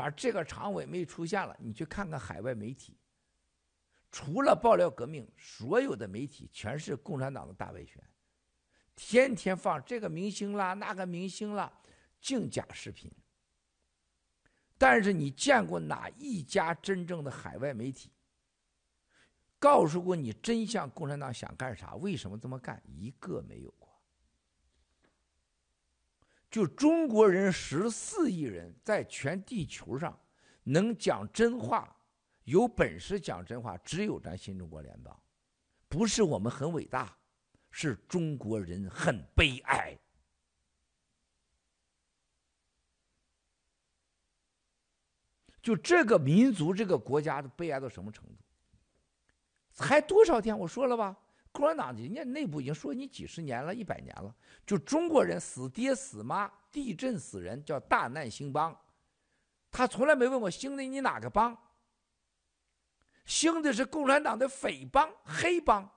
然后这个常委没出现了，你去看看海外媒体，除了爆料革命，所有的媒体全是共产党的大外宣，天天放这个明星啦，那个明星啦，净假视频。但是你见过哪一家真正的海外媒体？告诉过你真相，共产党想干啥？为什么这么干？一个没有。就中国人十四亿人，在全地球上能讲真话、有本事讲真话，只有咱新中国联邦。不是我们很伟大，是中国人很悲哀。就这个民族、这个国家的悲哀到什么程度？才多少天？我说了吧，共产党人家内部已经说你几十年了，一百年了。就中国人死爹死妈，地震死人，叫大难兴邦。他从来没问我兴的你哪个邦，兴的是共产党的匪帮、黑帮。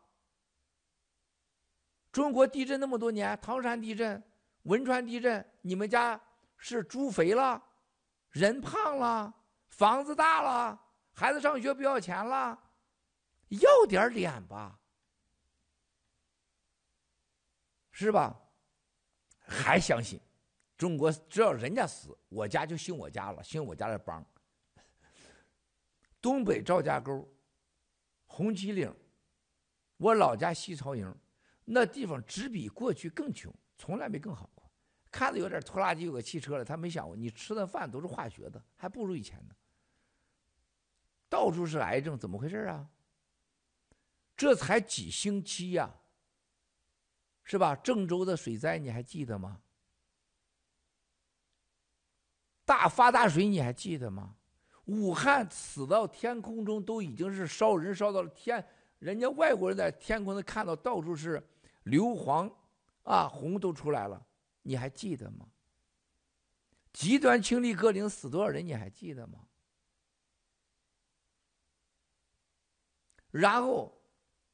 中国地震那么多年，唐山地震、汶川地震，你们家是猪肥了，人胖了，房子大了，孩子上学不要钱了。要点脸吧，是吧？还相信中国，只要人家死，我家就兴我家了，兴我家的帮。东北赵家沟、红旗岭，我老家西曹营，那地方只比过去更穷，从来没更好过。看着有点拖拉机，有个汽车了，他没想过你吃的饭都是化学的，还不如以前呢。到处是癌症，怎么回事啊？这才几星期呀，是吧？郑州的水灾你还记得吗？大发大水你还记得吗？武汉死到天空中都已经是烧人烧到了天，人家外国人在天空中看到到处是硫磺啊，红都出来了。你还记得吗？极端氢力氪林死多少人？你还记得吗？然后，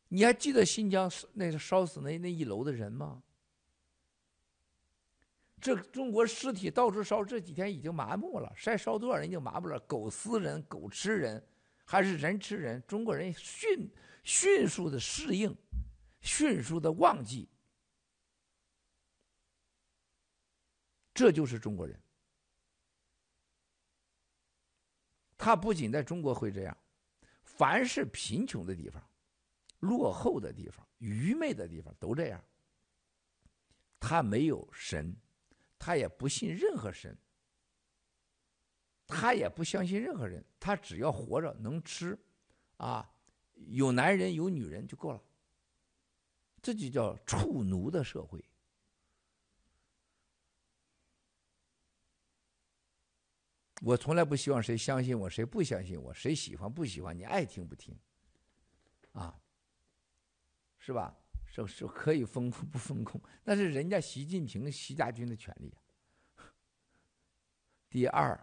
你还记得新疆那烧死那那一楼的人吗？这中国尸体到处烧，这几天已经麻木了。晒烧多少人已经麻木了。狗撕人，狗吃人，还是人吃人？中国人迅迅速的适应，迅速的忘记。这就是中国人，他不仅在中国会这样，凡是贫穷的地方、落后的地方、愚昧的地方都这样。他没有神，他也不信任何神，他也不相信任何人，他只要活着能吃，啊，有男人有女人就够了。这就叫畜奴的社会。我从来不希望谁相信我，谁不相信我，谁喜欢不喜欢，你爱听不听，啊，是吧？是是可以封控 不封控，那是人家习近平、习家军的权利。第二，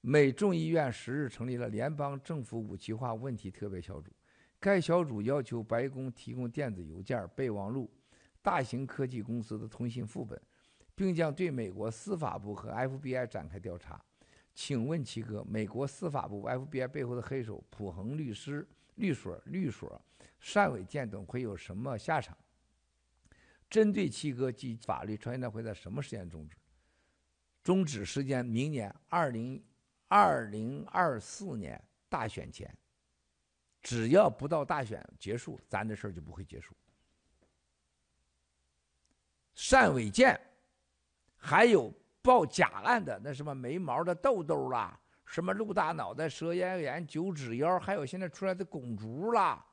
美众议院十日成立了联邦政府武器化问题特别小组，该小组要求白宫提供电子邮件、备忘录、大型科技公司的通信副本，并将对美国司法部和 FBI 展开调查。请问七哥，美国司法部 FBI 背后的黑手普恒律师、律所、律所、单伟建等会有什么下场？针对七哥及法律传言会在什么时间终止？终止时间明年二零二零二四年大选前，只要不到大选结束，咱的事儿就不会结束。单伟建还有。报假案的那什么没毛的豆豆啦，什么鹿大脑袋、蛇咽炎、九指妖，还有现在出来的拱竹啦，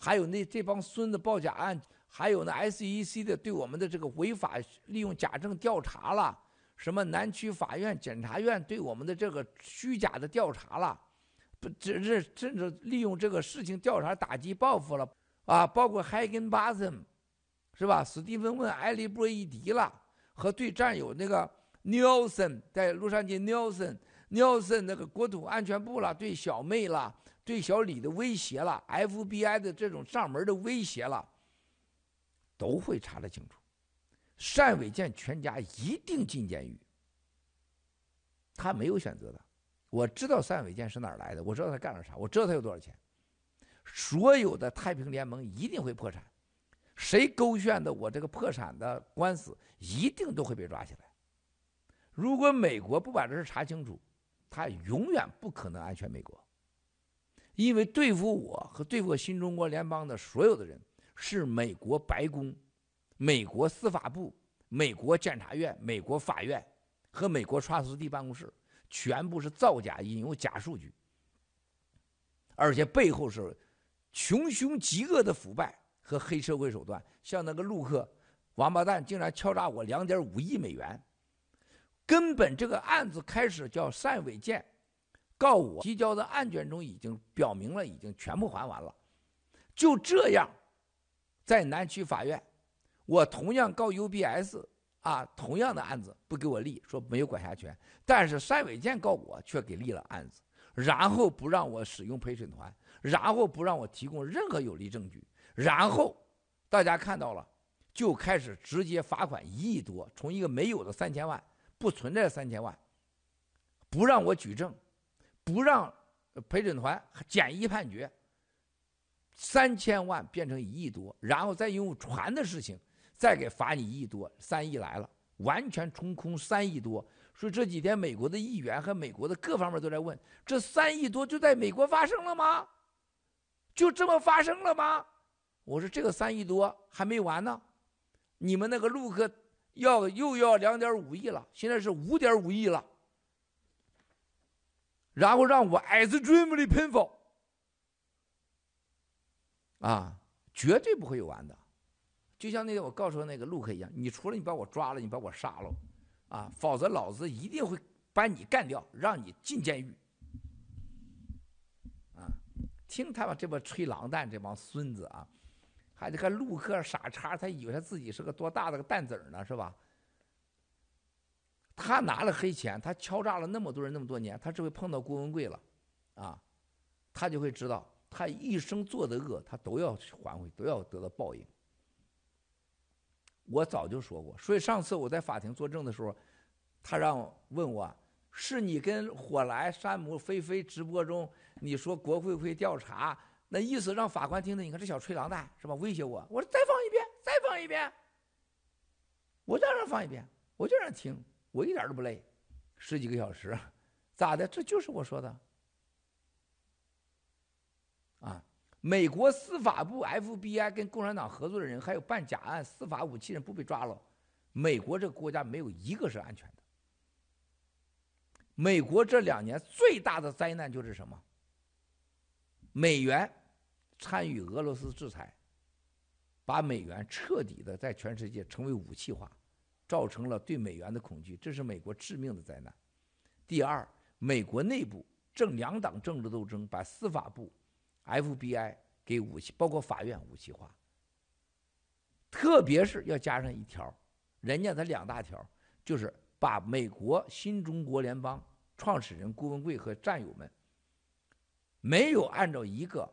还有那这帮孙子报假案，还有那 SEC 的对我们的这个违法利用假证调查了，什么南区法院、检察院对我们的这个虚假的调查了，不，这这甚至利用这个事情调查打击报复了啊，包括海根巴森，是吧？史蒂芬问埃利波伊迪了，和对战友那个。Nelson 在洛杉矶，Nelson，Nelson 那个国土安全部了，对小妹了，对小李的威胁了，FBI 的这种上门的威胁了，都会查得清楚。单伟建全家一定进监狱，他没有选择的。我知道单伟建是哪儿来的，我知道他干了啥，我知道他有多少钱。所有的太平联盟一定会破产，谁勾选的我这个破产的官司，一定都会被抓起来。如果美国不把这事查清楚，他永远不可能安全美国。因为对付我和对付新中国联邦的所有的人，是美国白宫、美国司法部、美国检察院、美国法院和美国传斯蒂办公室，全部是造假、引用假数据，而且背后是穷凶极恶的腐败和黑社会手段。像那个陆克王八蛋，竟然敲诈我两点五亿美元。根本这个案子开始叫单伟建告我，提交的案卷中已经表明了，已经全部还完了。就这样，在南区法院，我同样告 UBS 啊，同样的案子不给我立，说没有管辖权。但是单伟建告我却给立了案子，然后不让我使用陪审团，然后不让我提供任何有力证据，然后大家看到了，就开始直接罚款一亿多，从一个没有的三千万。不存在三千万，不让我举证，不让陪审团简易判决，三千万变成一亿多，然后再用船的事情，再给罚你一亿多，三亿来了，完全冲空三亿多。所以这几天美国的议员和美国的各方面都在问：这三亿多就在美国发生了吗？就这么发生了吗？我说这个三亿多还没完呢，你们那个陆客要又要两点五亿了，现在是五点五亿了，然后让我 as dream 的喷发，啊，绝对不会有完的，就像那个我告诉那个陆克一样，你除了你把我抓了，你把我杀了，啊，否则老子一定会把你干掉，让你进监狱。啊听他们这帮吹狼蛋，这帮孙子啊，还得看陆克傻叉，他以为他自己是个多大的个蛋子呢，是吧？他拿了黑钱，他敲诈了那么多人那么多年，他这回碰到郭文贵了，啊，他就会知道，他一生做的恶，他都要还回，都要得到报应。我早就说过，所以上次我在法庭作证的时候，他让我问我。是你跟火来、山姆、菲菲直播中，你说国会会调查，那意思让法官听听，你看这小吹狼蛋是吧？威胁我，我说再放一遍，再放一遍，我让人放一遍，我就让听，我一点都不累，十几个小时，咋的？这就是我说的。啊，美国司法部 FBI 跟共产党合作的人，还有办假案、司法武器人不被抓了，美国这个国家没有一个是安全的。美国这两年最大的灾难就是什么？美元参与俄罗斯制裁，把美元彻底的在全世界成为武器化，造成了对美元的恐惧，这是美国致命的灾难。第二，美国内部正两党政治斗争，把司法部、FBI 给武器，包括法院武器化。特别是要加上一条，人家的两大条，就是把美国新中国联邦。创始人郭文贵和战友们没有按照一个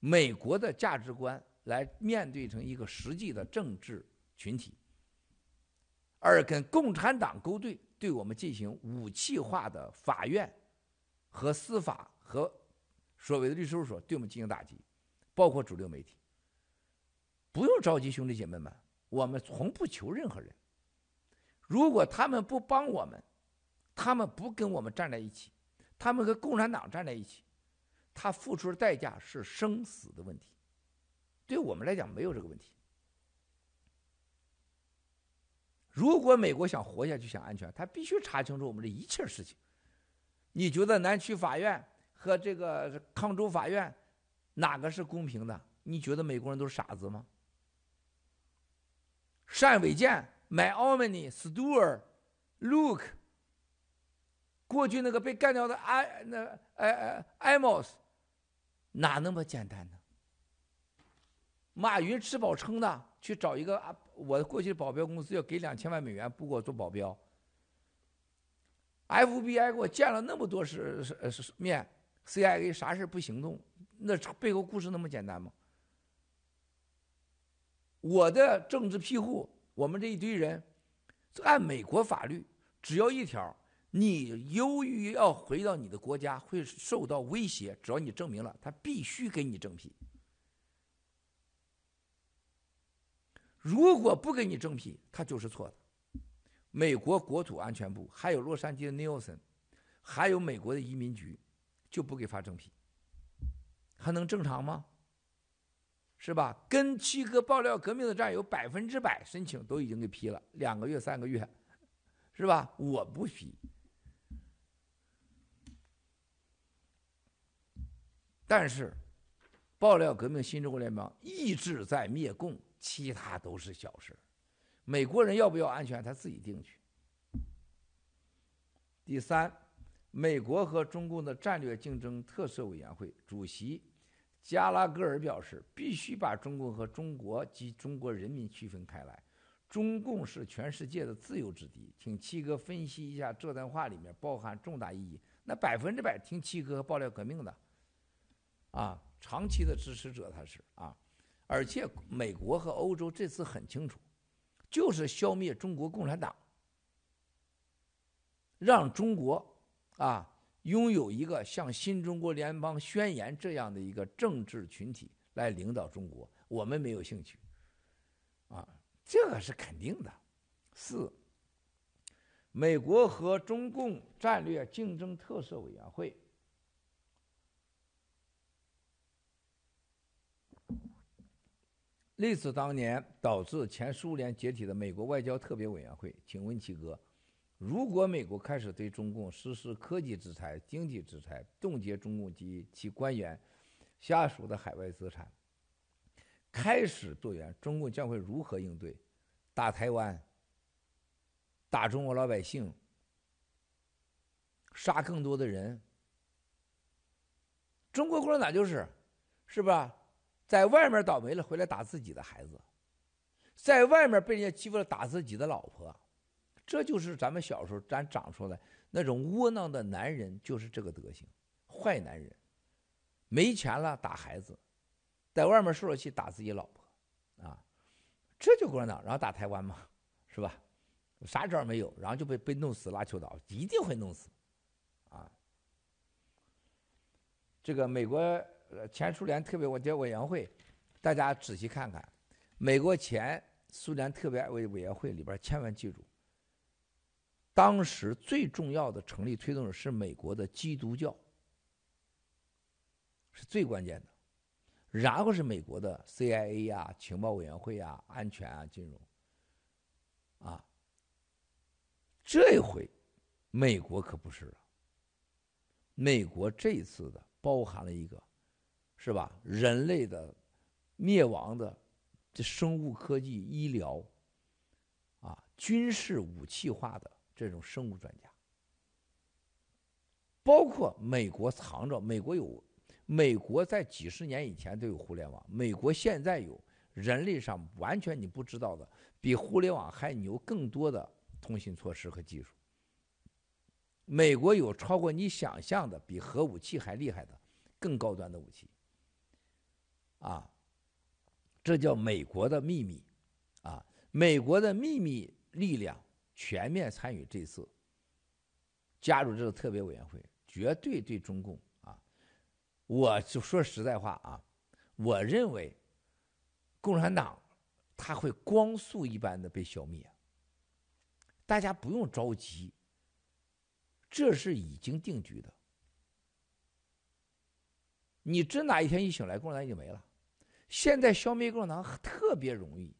美国的价值观来面对成一个实际的政治群体，而跟共产党勾兑，对我们进行武器化的法院和司法和所谓的律师事务所对我们进行打击，包括主流媒体。不用着急，兄弟姐妹们，我们从不求任何人。如果他们不帮我们，他们不跟我们站在一起，他们和共产党站在一起，他付出的代价是生死的问题。对我们来讲没有这个问题。如果美国想活下去、想安全，他必须查清楚我们的一切事情。你觉得南区法院和这个康州法院哪个是公平的？你觉得美国人都是傻子吗？单伟建、麦奥梅尼、斯图尔、卢克。过去那个被干掉的埃那埃埃埃莫斯，哪那么简单呢？马云吃饱撑的去找一个啊，我过去的保镖公司要给两千万美元不给我做保镖。FBI 给我见了那么多是是是面，CIA 啥事不行动，那背后故事那么简单吗？我的政治庇护，我们这一堆人，按美国法律，只要一条。你由于要回到你的国家会受到威胁，只要你证明了，他必须给你正批。如果不给你正批，他就是错的。美国国土安全部，还有洛杉矶的尼尔森，还有美国的移民局，就不给发正批，还能正常吗？是吧？跟七哥爆料革命的战友百分之百申请都已经给批了，两个月、三个月，是吧？我不批。但是，爆料革命新中国联邦一直在灭共，其他都是小事。美国人要不要安全，他自己定去。第三，美国和中共的战略竞争特色委员会主席加拉格尔表示，必须把中共和中国及中国人民区分开来。中共是全世界的自由之敌，请七哥分析一下这段话里面包含重大意义。那百分之百听七哥爆料革命的。啊，长期的支持者他是啊，而且美国和欧洲这次很清楚，就是消灭中国共产党，让中国啊拥有一个像新中国联邦宣言这样的一个政治群体来领导中国，我们没有兴趣，啊，这个是肯定的。四，美国和中共战略竞争特色委员会。类似当年导致前苏联解体的美国外交特别委员会，请问七哥，如果美国开始对中共实施科技制裁、经济制裁，冻结中共及其官员下属的海外资产，开始动员，中共将会如何应对？打台湾？打中国老百姓？杀更多的人？中国共产党就是，是吧？在外面倒霉了，回来打自己的孩子；在外面被人家欺负了，打自己的老婆。这就是咱们小时候咱长出来那种窝囊的男人，就是这个德行，坏男人。没钱了打孩子，在外面受了气打自己老婆，啊，这就共产党。然后打台湾嘛，是吧？啥招没有，然后就被被弄死拉球岛，一定会弄死，啊。这个美国。呃，前苏联特别委员委员会，大家仔细看看，美国前苏联特别委委员会里边，千万记住，当时最重要的成立推动者是美国的基督教，是最关键的，然后是美国的 CIA 呀、情报委员会呀、安全啊、金融，啊，这回美国可不是了，美国这一次的包含了一个。是吧？人类的灭亡的这生物科技、医疗啊、军事武器化的这种生物专家，包括美国藏着，美国有，美国在几十年以前都有互联网，美国现在有人类上完全你不知道的，比互联网还牛更多的通信措施和技术。美国有超过你想象的比核武器还厉害的更高端的武器。啊，这叫美国的秘密，啊，美国的秘密力量全面参与这次加入这个特别委员会，绝对对中共啊，我就说实在话啊，我认为共产党他会光速一般的被消灭，大家不用着急，这是已经定局的。你真哪一天一醒来，共产党已经没了。现在消灭共产党特别容易，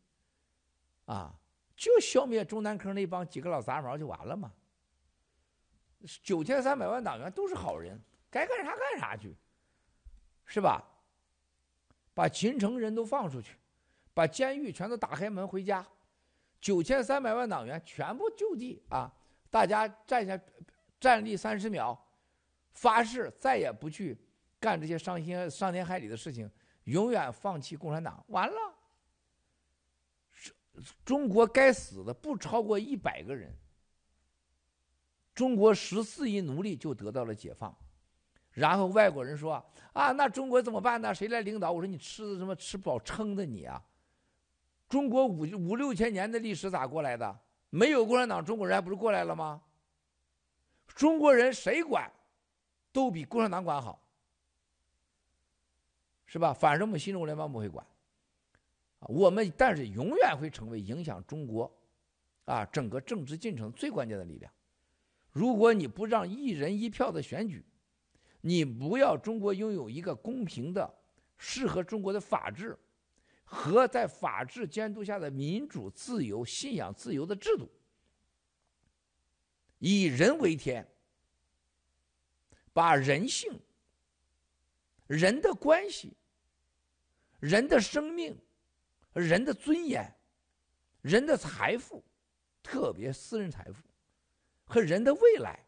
啊，就消灭中南坑那帮几个老杂毛就完了嘛。九千三百万党员都是好人，该干啥干啥去，是吧？把秦城人都放出去，把监狱全都打开门回家，九千三百万党员全部就地啊！大家站下，站立三十秒，发誓再也不去。干这些伤心伤天害理的事情，永远放弃共产党，完了。中国该死的不超过一百个人。中国十四亿奴隶就得到了解放，然后外国人说啊，那中国怎么办呢？谁来领导？我说你吃的什么吃饱撑的你啊？中国五五六千年的历史咋过来的？没有共产党，中国人还不是过来了吗？中国人谁管，都比共产党管好。是吧？反正我们新中国联邦不会管，啊，我们但是永远会成为影响中国，啊，整个政治进程最关键的力量。如果你不让一人一票的选举，你不要中国拥有一个公平的、适合中国的法治和在法治监督下的民主、自由、信仰自由的制度，以人为天，把人性。人的关系、人的生命、人的尊严、人的财富，特别私人财富，和人的未来，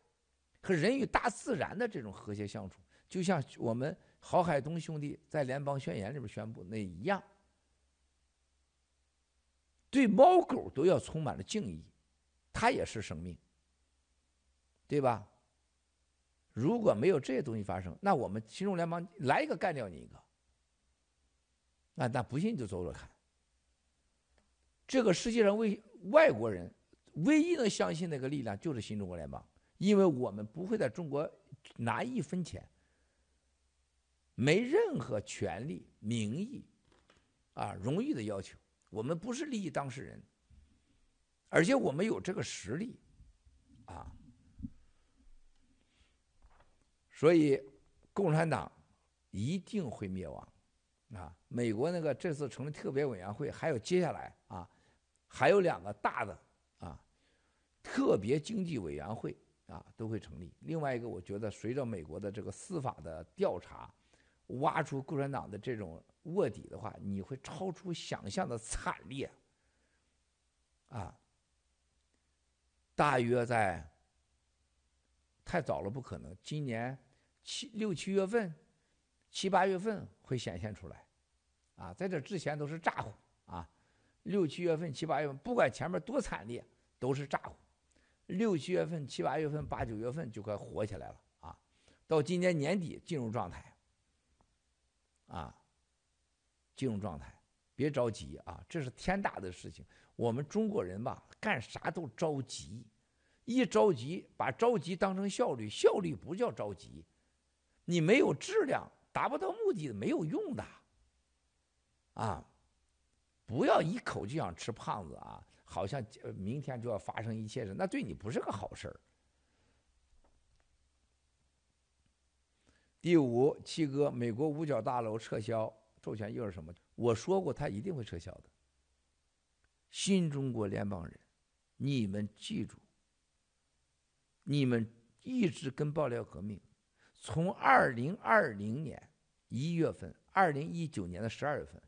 和人与大自然的这种和谐相处，就像我们郝海东兄弟在联邦宣言里边宣布那一样，对猫狗都要充满了敬意，它也是生命，对吧？如果没有这些东西发生，那我们新中国联邦来一个干掉你一个，那那不信你就走走看。这个世界上为外国人唯一能相信那个力量就是新中国联邦，因为我们不会在中国拿一分钱，没任何权利、名义、啊荣誉的要求，我们不是利益当事人，而且我们有这个实力，啊，所以共产党一定会灭亡，啊，美国那个这次成立特别委员会，还有接下来啊，还有两个大的啊，特别经济委员会啊都会成立。另外一个，我觉得随着美国的这个司法的调查，挖出共产党的这种。卧底的话，你会超出想象的惨烈，啊！大约在太早了，不可能。今年七六七月份、七八月份会显现出来，啊，在这之前都是咋呼啊！六七月份、七八月份，不管前面多惨烈，都是咋呼。六七月份、七八月份、八九月份就快火起来了啊！到今年年底进入状态，啊。进入状态，别着急啊！这是天大的事情。我们中国人吧，干啥都着急，一着急把着急当成效率，效率不叫着急。你没有质量，达不到目的，没有用的。啊，不要一口就想吃胖子啊！好像明天就要发生一切事，那对你不是个好事儿。第五，七哥，美国五角大楼撤销。授权又是什么？我说过，他一定会撤销的。新中国联邦人，你们记住，你们一直跟爆料革命，从二零二零年一月份，二零一九年的十二月份，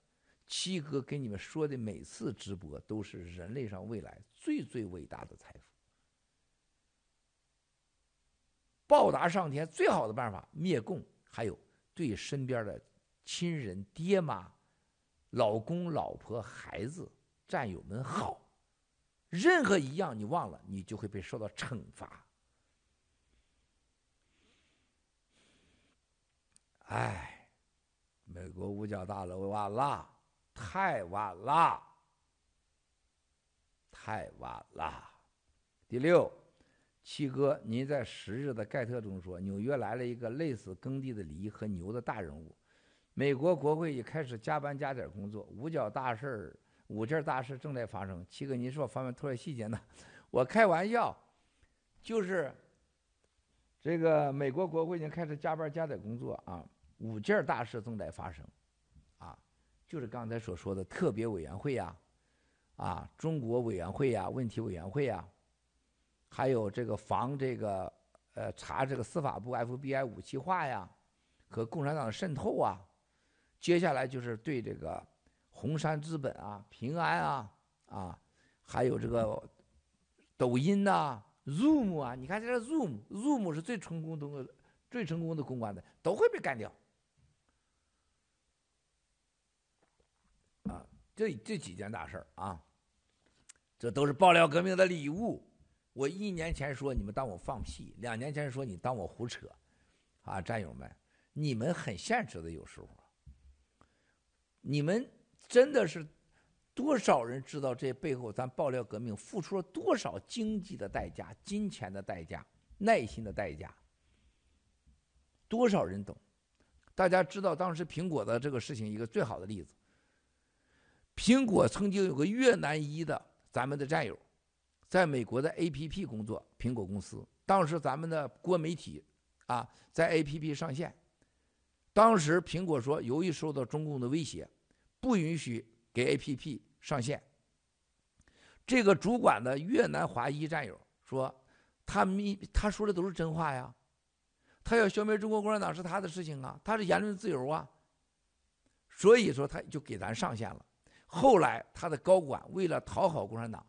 七哥跟你们说的每次直播都是人类上未来最最伟大的财富，报答上天最好的办法，灭共，还有对身边的。亲人、爹妈、老公、老婆、孩子、战友们好，任何一样你忘了，你就会被受到惩罚。哎，美国五角大楼晚了，太晚了，太晚了。第六，七哥，您在十日的盖特中说，纽约来了一个累死耕地的犁和牛的大人物。美国国会也开始加班加点工作，五角大事儿、五件大事正在发生。七哥，您是否方便透露细节呢？我开玩笑，就是这个美国国会已经开始加班加点工作啊，五件大事正在发生，啊，就是刚才所说的特别委员会呀，啊，中国委员会呀，问题委员会呀，还有这个防这个呃查这个司法部 FBI 武器化呀，和共产党的渗透啊。接下来就是对这个红杉资本啊、平安啊、啊，还有这个抖音呐、啊、Zoom 啊，你看这个 Zoom，Zoom 是最成功的、最成功的公关的，都会被干掉。啊，这这几件大事啊，这都是爆料革命的礼物。我一年前说你们当我放屁，两年前说你当我胡扯，啊，战友们，你们很现实的，有时候。你们真的是多少人知道这背后咱爆料革命付出了多少经济的代价、金钱的代价、耐心的代价？多少人懂？大家知道当时苹果的这个事情一个最好的例子。苹果曾经有个越南裔的咱们的战友，在美国的 APP 工作，苹果公司。当时咱们的国媒体啊，在 APP 上线。当时苹果说，由于受到中共的威胁，不允许给 APP 上线。这个主管的越南华裔战友说，他密他说的都是真话呀，他要消灭中国共产党是他的事情啊，他是言论自由啊。所以说他就给咱上线了。后来他的高管为了讨好共产党，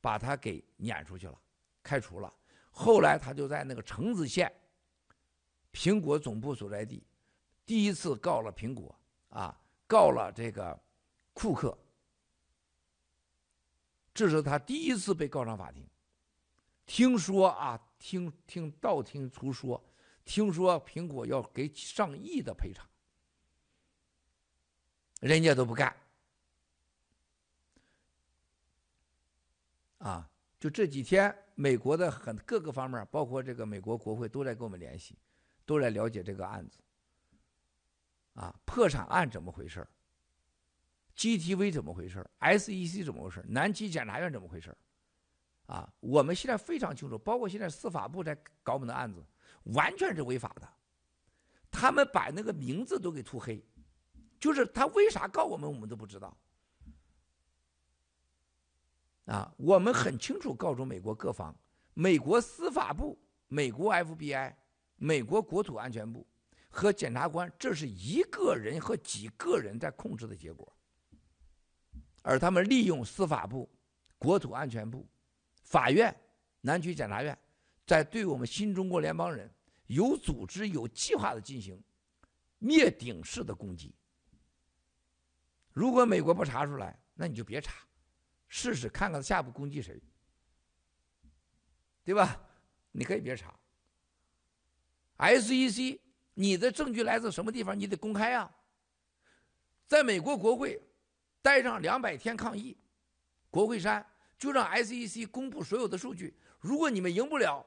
把他给撵出去了，开除了。后来他就在那个橙子县，苹果总部所在地。第一次告了苹果啊，告了这个库克，这是他第一次被告上法庭。听说啊，听听道听途说，听说苹果要给上亿的赔偿，人家都不干。啊，就这几天，美国的很各个方面，包括这个美国国会都在跟我们联系，都来了解这个案子。啊，破产案怎么回事？GTV 怎么回事？SEC 怎么回事？南极检察院怎么回事？啊，我们现在非常清楚，包括现在司法部在搞我们的案子，完全是违法的。他们把那个名字都给涂黑，就是他为啥告我们，我们都不知道。啊，我们很清楚告诉美国各方，美国司法部、美国 FBI、美国国土安全部和检察官，这是一个人和几个人在控制的结果。而他们利用司法部、国土安全部、法院、南区检察院，在对我们新中国联邦人有组织、有计划的进行灭顶式的攻击。如果美国不查出来，那你就别查。试试看看下一步攻击谁，对吧？你可以别查。SEC，你的证据来自什么地方？你得公开啊。在美国国会待上两百天抗议，国会山就让 SEC 公布所有的数据。如果你们赢不了，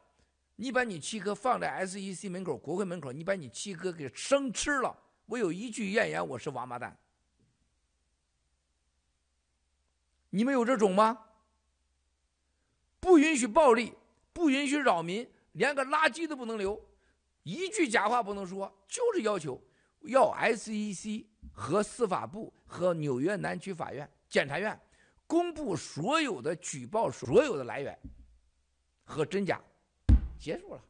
你把你七哥放在 SEC 门口、国会门口，你把你七哥给生吃了。我有一句怨言，我是王八蛋。你们有这种吗？不允许暴力，不允许扰民，连个垃圾都不能留，一句假话不能说，就是要求要 SEC 和司法部和纽约南区法院、检察院公布所有的举报所有的来源和真假，结束了，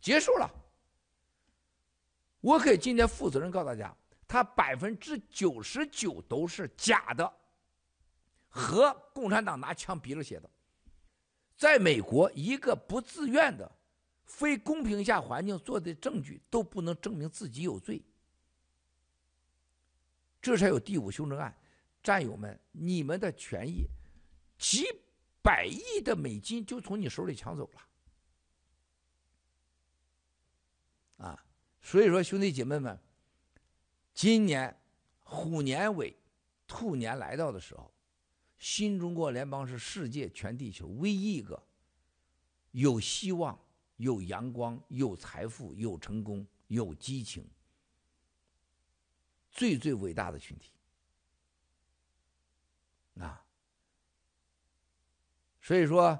结束了。我可以今天负责任告诉大家。他百分之九十九都是假的，和共产党拿枪逼着写的。在美国，一个不自愿的、非公平下环境做的证据都不能证明自己有罪，这才有第五修正案。战友们，你们的权益几百亿的美金就从你手里抢走了，啊！所以说，兄弟姐妹们。今年虎年尾，兔年来到的时候，新中国联邦是世界全地球唯一一个有希望、有阳光、有财富、有成功、有激情、最最伟大的群体啊！所以说，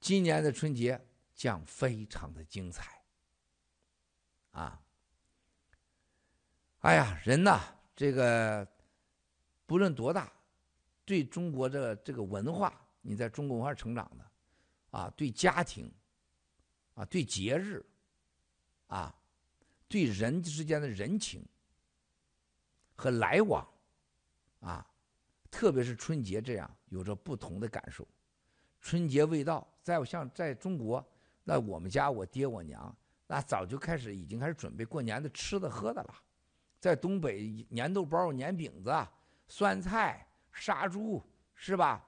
今年的春节将非常的精彩啊！哎呀，人呐，这个不论多大，对中国的这个文化，你在中国文化成长的，啊，对家庭，啊，对节日，啊，对人之间的人情和来往，啊，特别是春节这样，有着不同的感受。春节未到，在像在中国，那我们家我爹我娘那早就开始已经开始准备过年的吃的喝的了。在东北，粘豆包、粘饼子、酸菜、杀猪，是吧？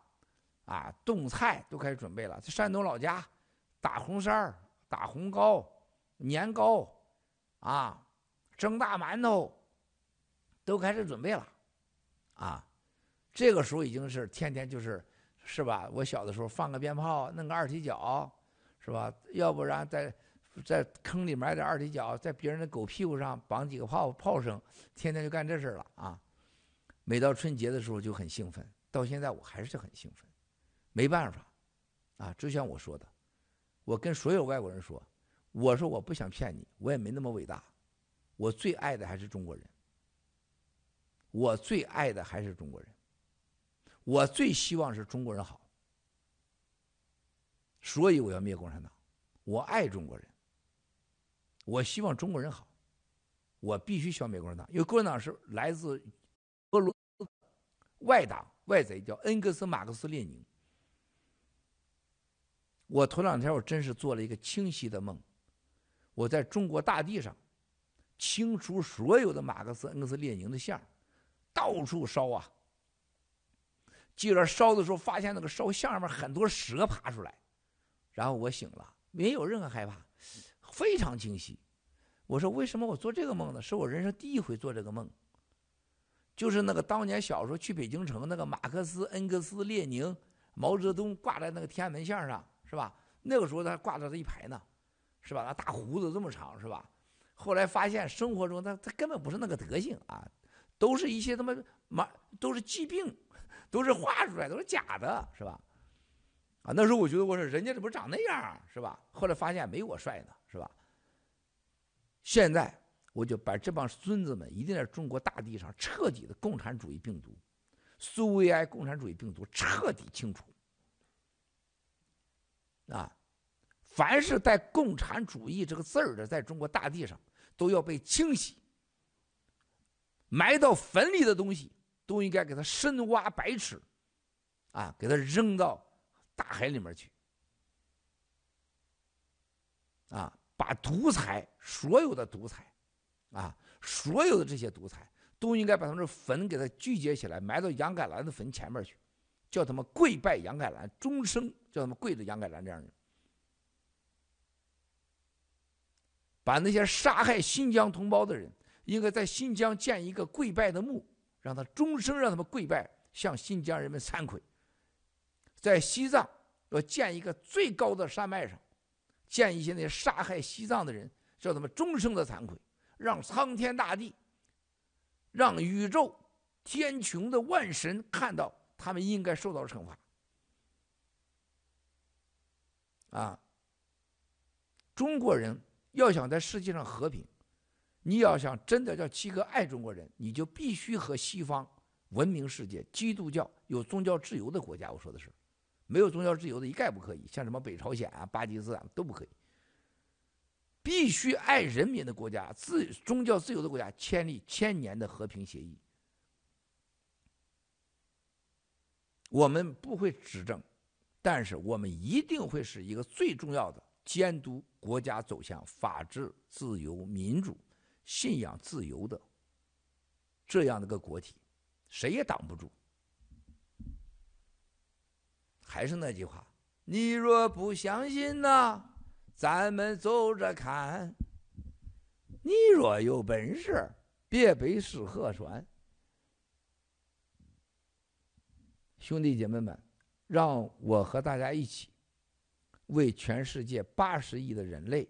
啊，冻菜都开始准备了。在山东老家，打红衫儿、打红糕、年糕，啊，蒸大馒头，都开始准备了。啊，这个时候已经是天天就是，是吧？我小的时候放个鞭炮，弄个二踢脚，是吧？要不然在。在坑里埋点二踢脚，在别人的狗屁股上绑几个炮炮声，天天就干这事了啊！每到春节的时候就很兴奋，到现在我还是很兴奋，没办法啊！就像我说的，我跟所有外国人说，我说我不想骗你，我也没那么伟大，我最爱的还是中国人，我最爱的还是中国人，我最希望是中国人好，所以我要灭共产党，我爱中国人。我希望中国人好，我必须消灭共产党，因为共产党是来自俄罗斯外党外贼，叫恩格斯·马克思列宁。我头两天我真是做了一个清晰的梦，我在中国大地上清除所有的马克思、恩格斯、列宁的像，到处烧啊！记着烧的时候，发现那个烧像上面很多蛇爬出来，然后我醒了，没有任何害怕。非常清晰，我说为什么我做这个梦呢？是我人生第一回做这个梦，就是那个当年小时候去北京城，那个马克思、恩格斯、列宁、毛泽东挂在那个天安门像上，是吧？那个时候他挂着这一排呢，是吧？那大胡子这么长，是吧？后来发现生活中他他根本不是那个德行啊，都是一些他妈妈都是疾病，都是画出来，都是假的，是吧？啊，那时候我觉得我说人家这不长那样，是吧？后来发现没我帅呢，是吧？现在我就把这帮孙子们一定在中国大地上彻底的共产主义病毒，苏维埃共产主义病毒彻底清除。啊，凡是带“共产主义”这个字儿的，在中国大地上都要被清洗，埋到坟里的东西都应该给它深挖百尺，啊，给它扔到大海里面去，啊，把独裁所有的独裁，啊，所有的这些独裁都应该把他们的坟给他聚集起来，埋到杨改兰的坟前面去。叫他们跪拜杨改兰，终生叫他们跪着杨改兰这样的，把那些杀害新疆同胞的人，应该在新疆建一个跪拜的墓，让他终生让他们跪拜，向新疆人民忏悔。在西藏要建一个最高的山脉上，建一些那些杀害西藏的人，叫他们终生的惭愧，让苍天大地，让宇宙天穹的万神看到。他们应该受到惩罚。啊，中国人要想在世界上和平，你要想真的叫七哥爱中国人，你就必须和西方文明世界、基督教有宗教自由的国家，我说的是，没有宗教自由的一概不可以，像什么北朝鲜啊、巴基斯坦都不可以。必须爱人民的国家、自宗教自由的国家，签立千年的和平协议。我们不会执政，但是我们一定会是一个最重要的监督国家走向法治、自由、民主、信仰自由的这样的个国体，谁也挡不住。还是那句话，你若不相信呐，咱们走着看；你若有本事，别背诗和船。兄弟姐妹们，让我和大家一起，为全世界八十亿的人类、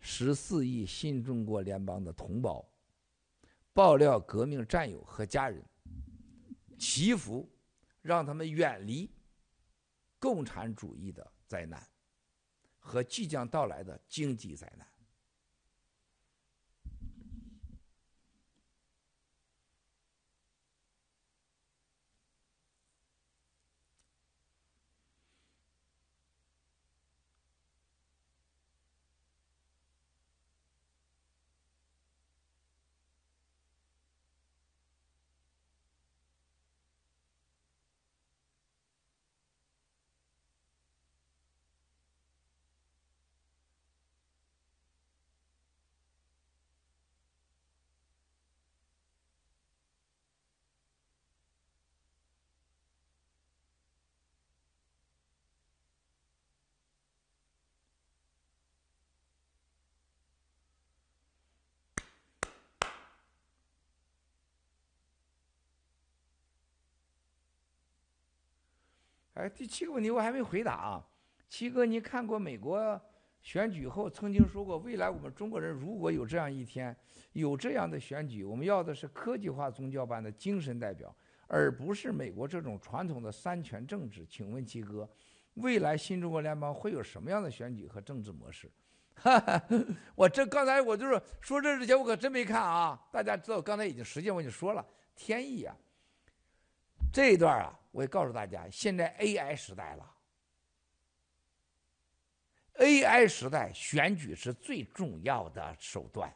十四亿新中国联邦的同胞、爆料革命战友和家人祈福，让他们远离共产主义的灾难和即将到来的经济灾难。哎，第七个问题我还没回答啊，七哥，你看过美国选举后曾经说过，未来我们中国人如果有这样一天，有这样的选举，我们要的是科技化宗教般的精神代表，而不是美国这种传统的三权政治。请问七哥，未来新中国联邦会有什么样的选举和政治模式？哈哈，我这刚才我就是说这之前我可真没看啊，大家知道刚才已经实际我已经说了，天意啊。这一段啊，我也告诉大家，现在 AI 时代了，AI 时代选举是最重要的手段，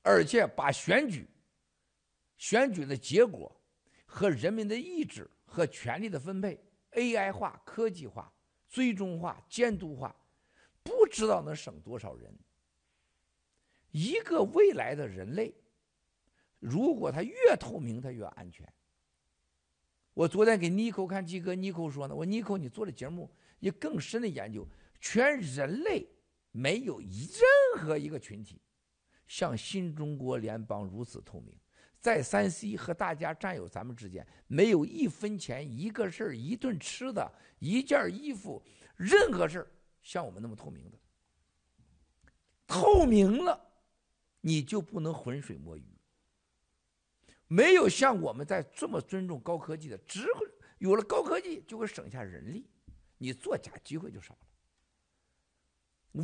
而且把选举、选举的结果和人民的意志和权力的分配 AI 化、科技化、最终化、监督化，不知道能省多少人。一个未来的人类。如果他越透明，他越安全。我昨天给妮蔻看几个，妮蔻说呢，我妮蔻你做的节目，你更深的研究，全人类没有任何一个群体像新中国联邦如此透明，在三 C 和大家战友咱们之间，没有一分钱、一个事儿、一顿吃的、一件衣服，任何事儿像我们那么透明的，透明了。你就不能浑水摸鱼。没有像我们在这么尊重高科技的，只会有了高科技就会省下人力，你作假机会就少了。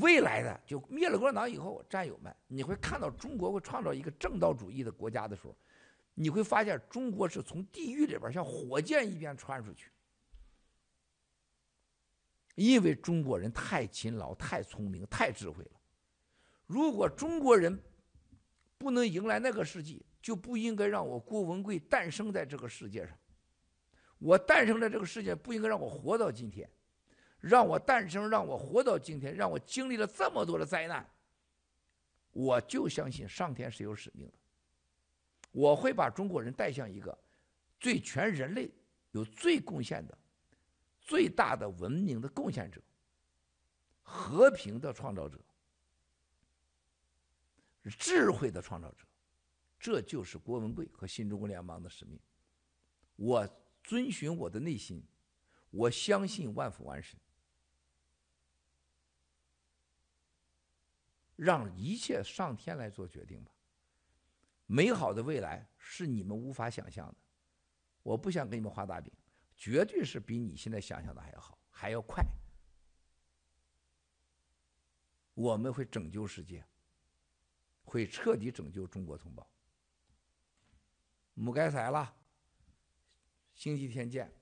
未来的就灭了共产党以后，战友们，你会看到中国会创造一个正道主义的国家的时候，你会发现中国是从地狱里边像火箭一边穿出去。因为中国人太勤劳、太聪明、太智慧了。如果中国人不能迎来那个世纪，就不应该让我郭文贵诞生在这个世界上。我诞生在这个世界，不应该让我活到今天。让我诞生，让我活到今天，让我经历了这么多的灾难。我就相信上天是有使命的。我会把中国人带向一个对全人类有最贡献的。最大的文明的贡献者，和平的创造者，智慧的创造者，这就是郭文贵和新中国联邦的使命。我遵循我的内心，我相信万福万神，让一切上天来做决定吧。美好的未来是你们无法想象的，我不想给你们画大饼。绝对是比你现在想象的还要好，还要快。我们会拯救世界，会彻底拯救中国同胞。母该塞了，星期天见。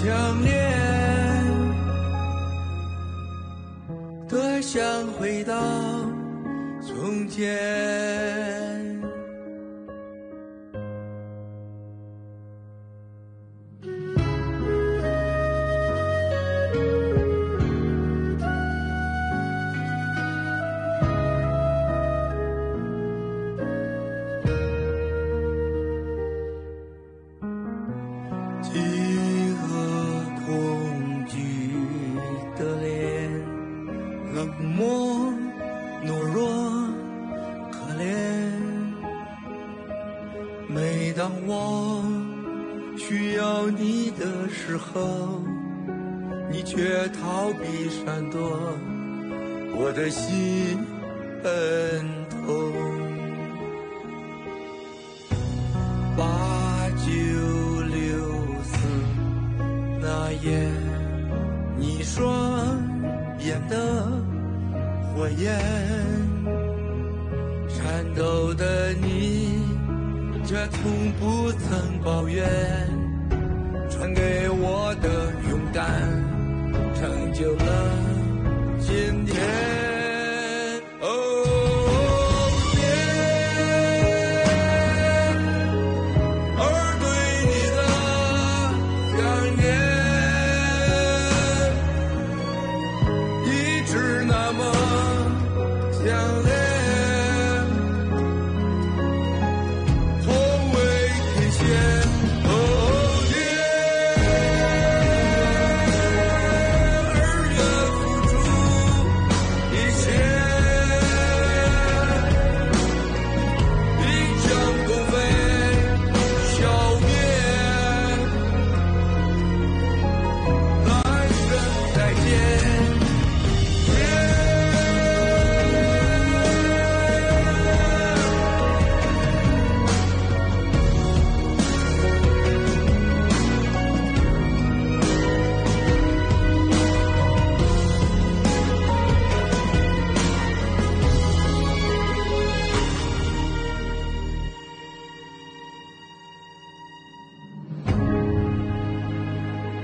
想念多想回到从前。心